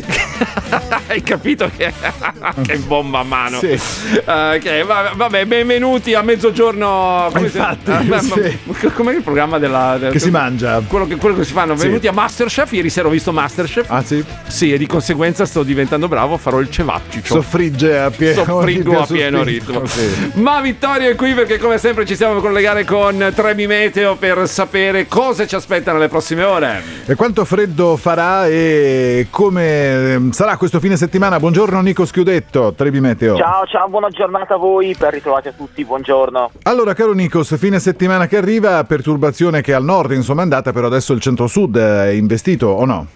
Speaker 1: Hai capito che, che bomba a mano?
Speaker 32: Sì.
Speaker 1: Ok, va- vabbè, benvenuti a mezzogiorno. Come
Speaker 32: Infatti,
Speaker 1: Ah, ma-
Speaker 32: sì.
Speaker 1: Com'è il programma della. del-
Speaker 32: Che si mangia.
Speaker 1: Quello che, quello che si fanno.
Speaker 32: Sì.
Speaker 1: Venuti a Masterchef. Ieri sera ho visto Masterchef.
Speaker 32: Ah sì?
Speaker 1: Sì, e di conseguenza sto diventando bravo. Farò il cevapcicio.
Speaker 32: Soffrigge a pieno
Speaker 1: Soffriggo a
Speaker 32: soffrigge.
Speaker 1: pieno ritmo.
Speaker 32: Sì.
Speaker 1: Ma Vittorio è qui perché come sempre ci stiamo a collegare con Trebi Meteo per sapere cosa ci aspetta nelle prossime ore.
Speaker 32: E quanto freddo farà e come ehm, sarà questo fine settimana? Buongiorno Nico Schiudetto, Trebi Meteo.
Speaker 33: Ciao, ciao, buona giornata a voi, ben ritrovati a tutti, buongiorno.
Speaker 32: Allora, caro Nikos, fine settimana che arriva, perturbazione che al nord insomma è andata, però adesso il centro-sud è investito o no?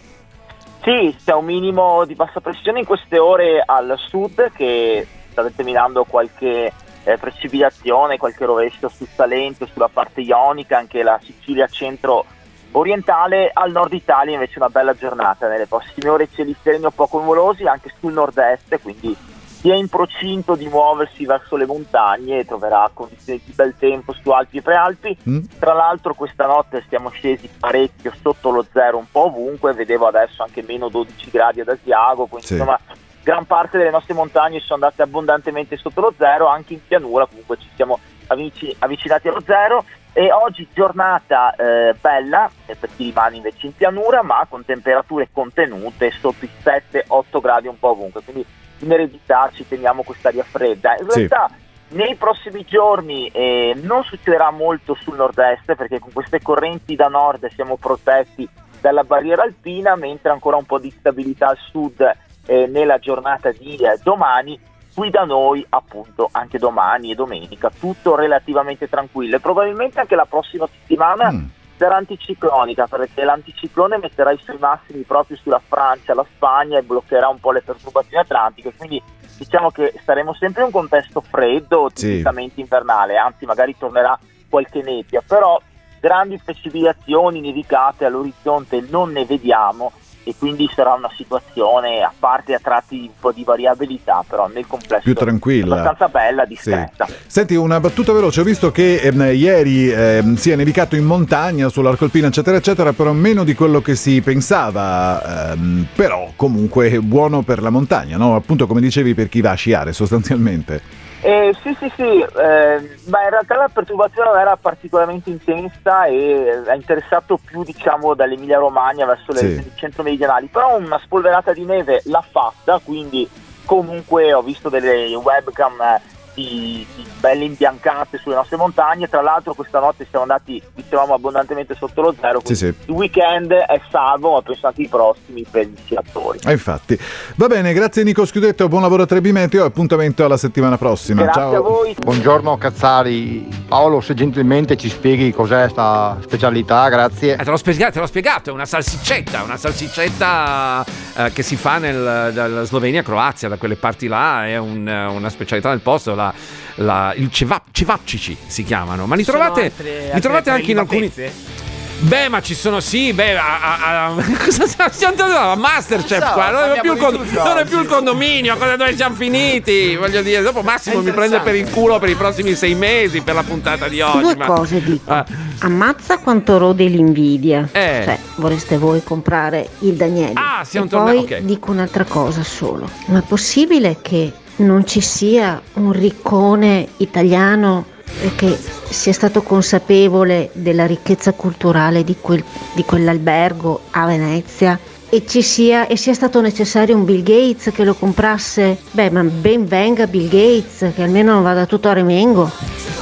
Speaker 33: Sì, c'è un minimo di bassa pressione in queste ore al sud che sta determinando qualche eh, precipitazione, qualche rovescio sul Salento, sulla parte ionica, anche la Sicilia centro orientale, al nord Italia invece una bella giornata, nelle prossime ore cieli sereni o poco nuvolosi anche sul nord-est, quindi si è in procinto di muoversi verso le montagne e troverà condizioni di bel tempo su Alpi e Prealpi.
Speaker 32: Mm?
Speaker 33: Tra l'altro questa notte siamo scesi parecchio sotto lo zero un po' ovunque, vedevo adesso anche meno 12 gradi ad Asiago, quindi
Speaker 32: Sì.
Speaker 33: insomma gran parte delle nostre montagne sono andate abbondantemente sotto lo zero, anche in pianura comunque ci siamo avvici- avvicinati allo zero e oggi giornata eh, bella eh, per chi rimane invece in pianura ma con temperature contenute sotto i 7-8 gradi un po' ovunque, quindi in eredità ci teniamo quest'aria fredda. In
Speaker 32: Sì.
Speaker 33: realtà nei prossimi giorni eh, non succederà molto sul nord-est perché con queste correnti da nord siamo protetti dalla barriera alpina, mentre ancora un po' di stabilità al sud eh, nella giornata di eh, domani. Qui da noi, appunto, anche domani e domenica, tutto relativamente tranquillo. E probabilmente anche la prossima settimana
Speaker 32: Mm.
Speaker 33: sarà anticiclonica, perché l'anticiclone metterà i suoi massimi proprio sulla Francia, la Spagna e bloccherà un po' le perturbazioni atlantiche. Quindi diciamo che staremo sempre in un contesto freddo,
Speaker 32: Sì.
Speaker 33: tipicamente invernale, anzi magari tornerà qualche nebbia, però grandi precipitazioni, nevicate all'orizzonte non ne vediamo e quindi sarà una situazione a parte a tratti un po' di variabilità, però nel complesso
Speaker 32: Più tranquilla.
Speaker 33: abbastanza bella,
Speaker 32: Sì.
Speaker 33: discreta.
Speaker 32: Senti, una battuta veloce, ho visto che ehm, ieri ehm, si è nevicato in montagna, sull'arco alpino, eccetera, eccetera, però meno di quello che si pensava, ehm, però comunque buono per la montagna, no? Appunto come dicevi per chi va a sciare sostanzialmente.
Speaker 33: Eh, sì, sì, sì, eh, ma in realtà la perturbazione non era particolarmente intensa e ha interessato più diciamo dall'Emilia Romagna verso le
Speaker 32: Sì.
Speaker 33: regioni centro-meridionali, però una spolverata di neve l'ha fatta, quindi comunque ho visto delle webcam eh, di, di belle imbiancate sulle nostre montagne, tra l'altro questa notte siamo andati, dicevamo, abbondantemente sotto lo zero,
Speaker 32: Sì, sì.
Speaker 33: il weekend è salvo, ma penso anche i prossimi per gli sciatori.
Speaker 32: Ah, infatti. Va bene, grazie Nico Schiudetto, buon lavoro a Trebi Meteo e appuntamento alla settimana prossima.
Speaker 33: Grazie
Speaker 32: Ciao.
Speaker 33: a voi.
Speaker 34: Buongiorno Cazzari, Paolo se gentilmente ci spieghi cos'è sta specialità, grazie.
Speaker 1: Eh, te, l'ho spiegato, te l'ho spiegato, è una salsiccetta, una salsiccetta eh, che si fa nel, dalla Slovenia, Croazia, da quelle parti là, è un- una specialità del posto, la, la- il cevap, cevapcici si chiamano, ma li trovate,
Speaker 2: altre-
Speaker 1: li
Speaker 2: altre
Speaker 1: trovate anche in alcuni... Beh, ma ci sono sì, beh, a, a, a, cosa stiamo andando a Masterchef
Speaker 2: Non so,
Speaker 1: qua, non è, più il,
Speaker 2: parliamo
Speaker 1: con-
Speaker 2: di tutto
Speaker 1: non è più il condominio, cosa dove siamo finiti? Voglio dire, dopo Massimo mi prende per il culo per i prossimi sei mesi per la puntata di oggi.
Speaker 35: Due
Speaker 1: ma-
Speaker 35: cose dico.
Speaker 1: Ah,
Speaker 35: Ammazza quanto rode l'invidia.
Speaker 1: Eh.
Speaker 35: Cioè, vorreste voi comprare il Daniele.
Speaker 1: Ah, siamo
Speaker 35: e
Speaker 1: tornati-
Speaker 35: poi
Speaker 1: ok.
Speaker 35: dico un'altra cosa solo. Ma è possibile che non ci sia un riccone italiano che sia stato consapevole della ricchezza culturale di, quel- di quell'albergo a Venezia? E, sia, e sia stato necessario un Bill Gates che lo comprasse? Beh, ma ben venga Bill Gates, che almeno non vada tutto a remengo.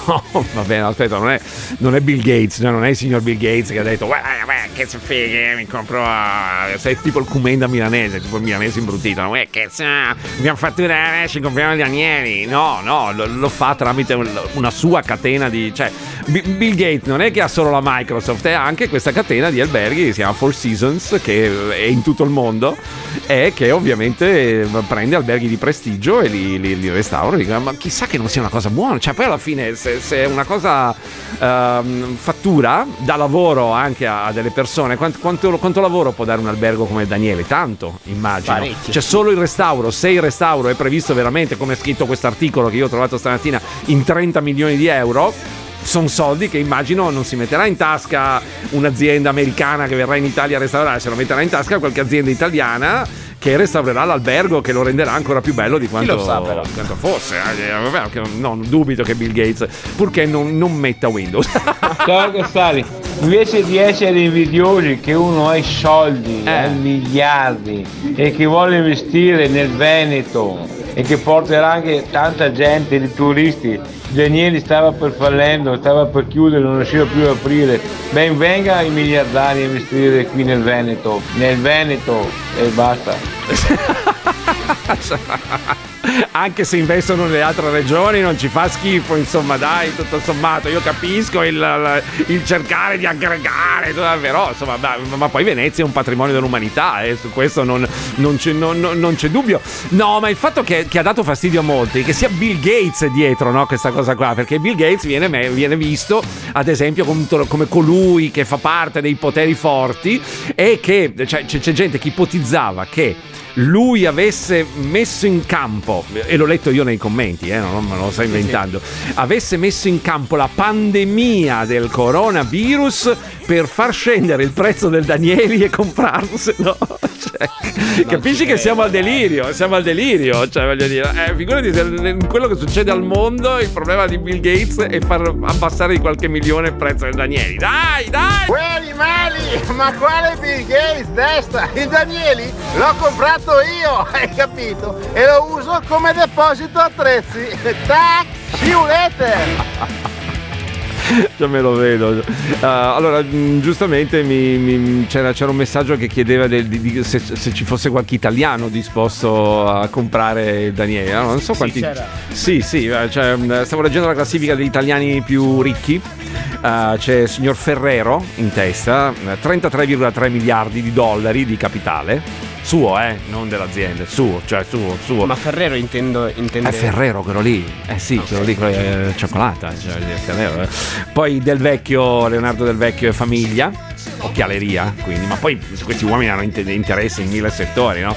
Speaker 1: No, va bene, aspetta, non è, non è Bill Gates, no, non è il signor Bill Gates che ha detto guarda, guarda che fighe, mi compro eh", sei tipo il Cumenda milanese, tipo il milanese imbruttito, no? "Eh, che dobbiamo fatturare, ci compriamo gli agnelli. No, no, lo, lo fa tramite un- una sua catena di... cioè Bill Gates non è che ha solo la Microsoft, è anche questa catena di alberghi che si chiama Four Seasons, che è in tutto il mondo e che ovviamente prende alberghi di prestigio e li, li, li restaura. dico, Ma chissà che non sia una cosa buona. Cioè, poi alla fine, se, se una cosa ehm, fattura, dà lavoro anche a, a delle persone, quanto, quanto- quanto lavoro può dare un albergo come Daniele? Tanto, immagino.
Speaker 2: Parecchio.
Speaker 1: Cioè, solo il restauro, se il restauro è previsto veramente, come è scritto questo articolo che io ho trovato stamattina, in 30 milioni di euro. Sono soldi che immagino non si metterà in tasca un'azienda americana che verrà in Italia a restaurare, se lo metterà in tasca qualche azienda italiana che restaurerà l'albergo che lo renderà ancora più bello di quanto,
Speaker 2: lo sa,
Speaker 1: di quanto fosse. Eh, che non dubito che Bill Gates, purché non, non metta Windows.
Speaker 36: Ciao Cassari, invece di essere invidiosi che uno ha i soldi,
Speaker 1: Eh.
Speaker 36: ha i miliardi e che vuole investire nel Veneto e che porterà anche tanta gente di turisti, Danieli stava per fallendo, stava per chiudere, non riusciva più ad aprire. Ben venga i miliardari a investire qui nel Veneto, nel Veneto e basta.
Speaker 1: Anche se investono nelle altre regioni non ci fa schifo, insomma, dai, tutto sommato, io capisco il, il- cercare di aggregare, però insomma, ma, ma poi Venezia è un patrimonio dell'umanità e su questo non, non c'è, non- non- c'è dubbio. No, ma il fatto che, che ha dato fastidio a molti, che sia Bill Gates dietro no, questa cosa qua, perché Bill Gates viene, viene visto, ad esempio, come, come colui che fa parte dei poteri forti e che cioè, c'è, c'è gente che ipotizzava che lui avesse messo in campo, e l'ho letto io nei commenti, eh, non me lo sto inventando, avesse messo in campo la pandemia del coronavirus per far scendere il prezzo del Danieli e comprarselo. Cioè, capisci che siamo al delirio, siamo al delirio, cioè voglio dire, eh, figurati se quello che succede al mondo, il problema di Bill Gates è far abbassare di qualche milione il prezzo del Danieli. Dai, dai!
Speaker 30: Uè animali, ma quale Bill Gates, destra? Il Danieli l'ho comprato io, hai capito? E lo uso come deposito attrezzi. Tac, later.
Speaker 1: Già me lo vedo. Ah, allora, mh, giustamente mi- mi- c'era, c'era un messaggio che chiedeva del- di- di- se, se ci fosse qualche italiano disposto a comprare Daniele. Non so quanti.
Speaker 2: c'era.
Speaker 1: Sì, sì, eh, cioè, mh, stavo leggendo la classifica degli italiani più ricchi. Ah, c'è il signor Ferrero in testa, eh, 33,3 miliardi di dollari di capitale. Suo, eh, non dell'azienda, suo, cioè suo, suo.
Speaker 2: Ma Ferrero intendo, intende...
Speaker 1: È Ferrero quello lì, eh sì, quello lì, quello è cioccolata, cioè, Ferrero. eh. Poi Del Vecchio, Leonardo Del Vecchio e famiglia, occhialeria, quindi, ma poi questi uomini hanno inter- interessi in mille settori, no?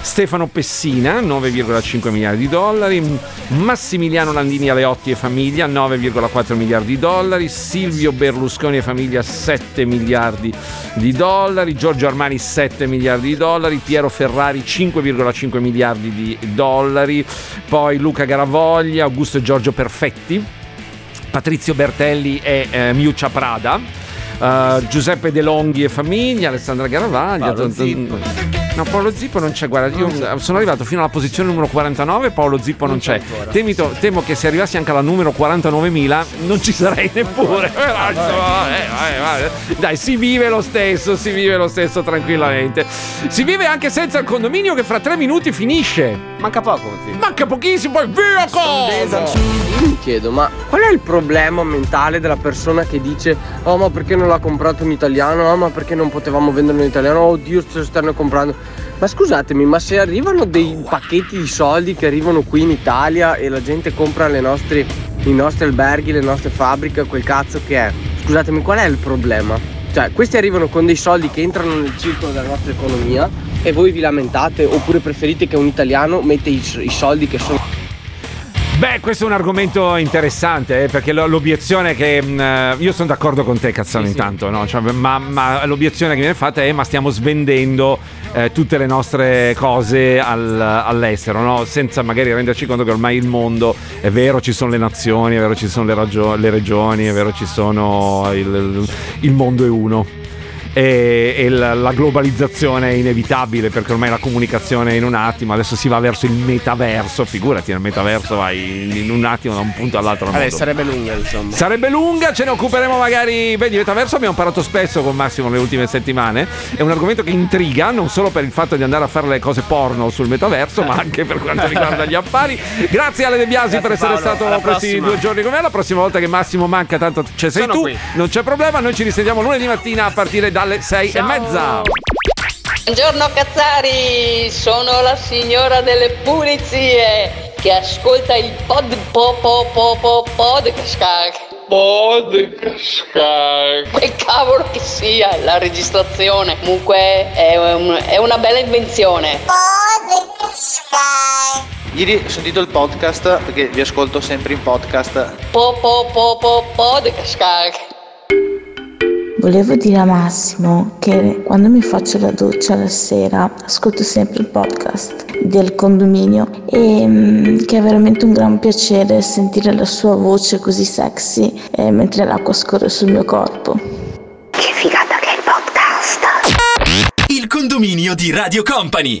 Speaker 1: Stefano Pessina, 9,5 miliardi di dollari, Massimiliano Landini Aleotti e famiglia, 9,4 miliardi di dollari, Silvio Berlusconi e famiglia, 7 miliardi di dollari, Giorgio Armani 7 miliardi di dollari, Piero Ferrari 5,5 miliardi di dollari, poi Luca Garavoglia, Augusto e Giorgio Perfetti, Patrizio Bertelli e eh, Miuccia Prada. Eh, Giuseppe De Longhi e famiglia, Alessandra Garavaglia.
Speaker 2: Paolo Zippo.
Speaker 1: No, Paolo Zippo non c'è, guarda, io sono arrivato fino alla posizione numero 49, Paolo Zippo non, c'è. Temito- temo che se arrivassi anche alla numero 49.000 non ci sarei neppure. Però, insomma, vabbè, vabbè, vabbè. Dai, si vive lo stesso, si vive lo stesso tranquillamente. Si vive anche senza il condominio che fra tre minuti finisce.
Speaker 2: Manca poco, sì.
Speaker 1: Manca pochissimo, poi via cosa!
Speaker 37: Io mi chiedo, ma qual è il problema mentale della persona che dice Oh ma perché non l'ha comprato un italiano? Oh ma perché non potevamo venderlo in italiano? Oh Dio se lo stanno comprando Ma scusatemi, ma se arrivano dei pacchetti di soldi che arrivano qui in Italia e la gente compra nostre, i nostri alberghi, le nostre fabbriche, quel cazzo che è Scusatemi, qual è il problema? Cioè, questi arrivano con dei soldi che entrano nel circolo della nostra economia e voi vi lamentate oppure preferite che un italiano mette i, i soldi che sono
Speaker 1: Beh, questo è un argomento interessante eh, perché lo- l'obiezione è che mh, io sono d'accordo con te, Cazzano, intanto, no? Cioè, ma, ma l'obiezione che viene fatta è: ma stiamo svendendo eh, tutte le nostre cose al- all'estero, no? senza magari renderci conto che ormai il mondo è vero, ci sono le nazioni, è vero, ci sono le, ragio- le regioni, è vero, ci sono il, il mondo è uno e, e la, la globalizzazione è inevitabile perché ormai la comunicazione è in un attimo, adesso si va verso il metaverso, figurati nel metaverso vai in, in un attimo da un punto all'altro.
Speaker 2: Vabbè, sarebbe lunga, insomma.
Speaker 1: Sarebbe lunga, ce ne occuperemo magari. Vedi, metaverso abbiamo parlato spesso con Massimo nelle ultime settimane. È un argomento che intriga, non solo per il fatto di andare a fare le cose porno sul metaverso, ma anche per quanto riguarda gli affari. Grazie Ale De Biasi per essere
Speaker 2: Paolo,
Speaker 1: stato questi
Speaker 2: prossima.
Speaker 1: due giorni con me. La prossima volta che Massimo manca, tanto ci sei
Speaker 2: Sono
Speaker 1: tu.
Speaker 2: qui.
Speaker 1: Non c'è problema, noi ci risentiamo lunedì mattina a partire dalle sei e mezza.
Speaker 38: Buongiorno Cazzari, sono la signora delle pulizie che ascolta il pod po po po po podcast. Podcast. Che cavolo che sia la registrazione. Comunque è, un- è una bella invenzione.
Speaker 39: Ieri ho sentito il podcast perché vi ascolto sempre in podcast.
Speaker 38: Po po po po podcast.
Speaker 40: Volevo dire a Massimo che quando mi faccio la doccia la sera ascolto sempre il podcast del condominio e mm, che è veramente un gran piacere sentire la sua voce così sexy eh, mentre l'acqua scorre sul mio corpo.
Speaker 10: Il condominio di Radio Company.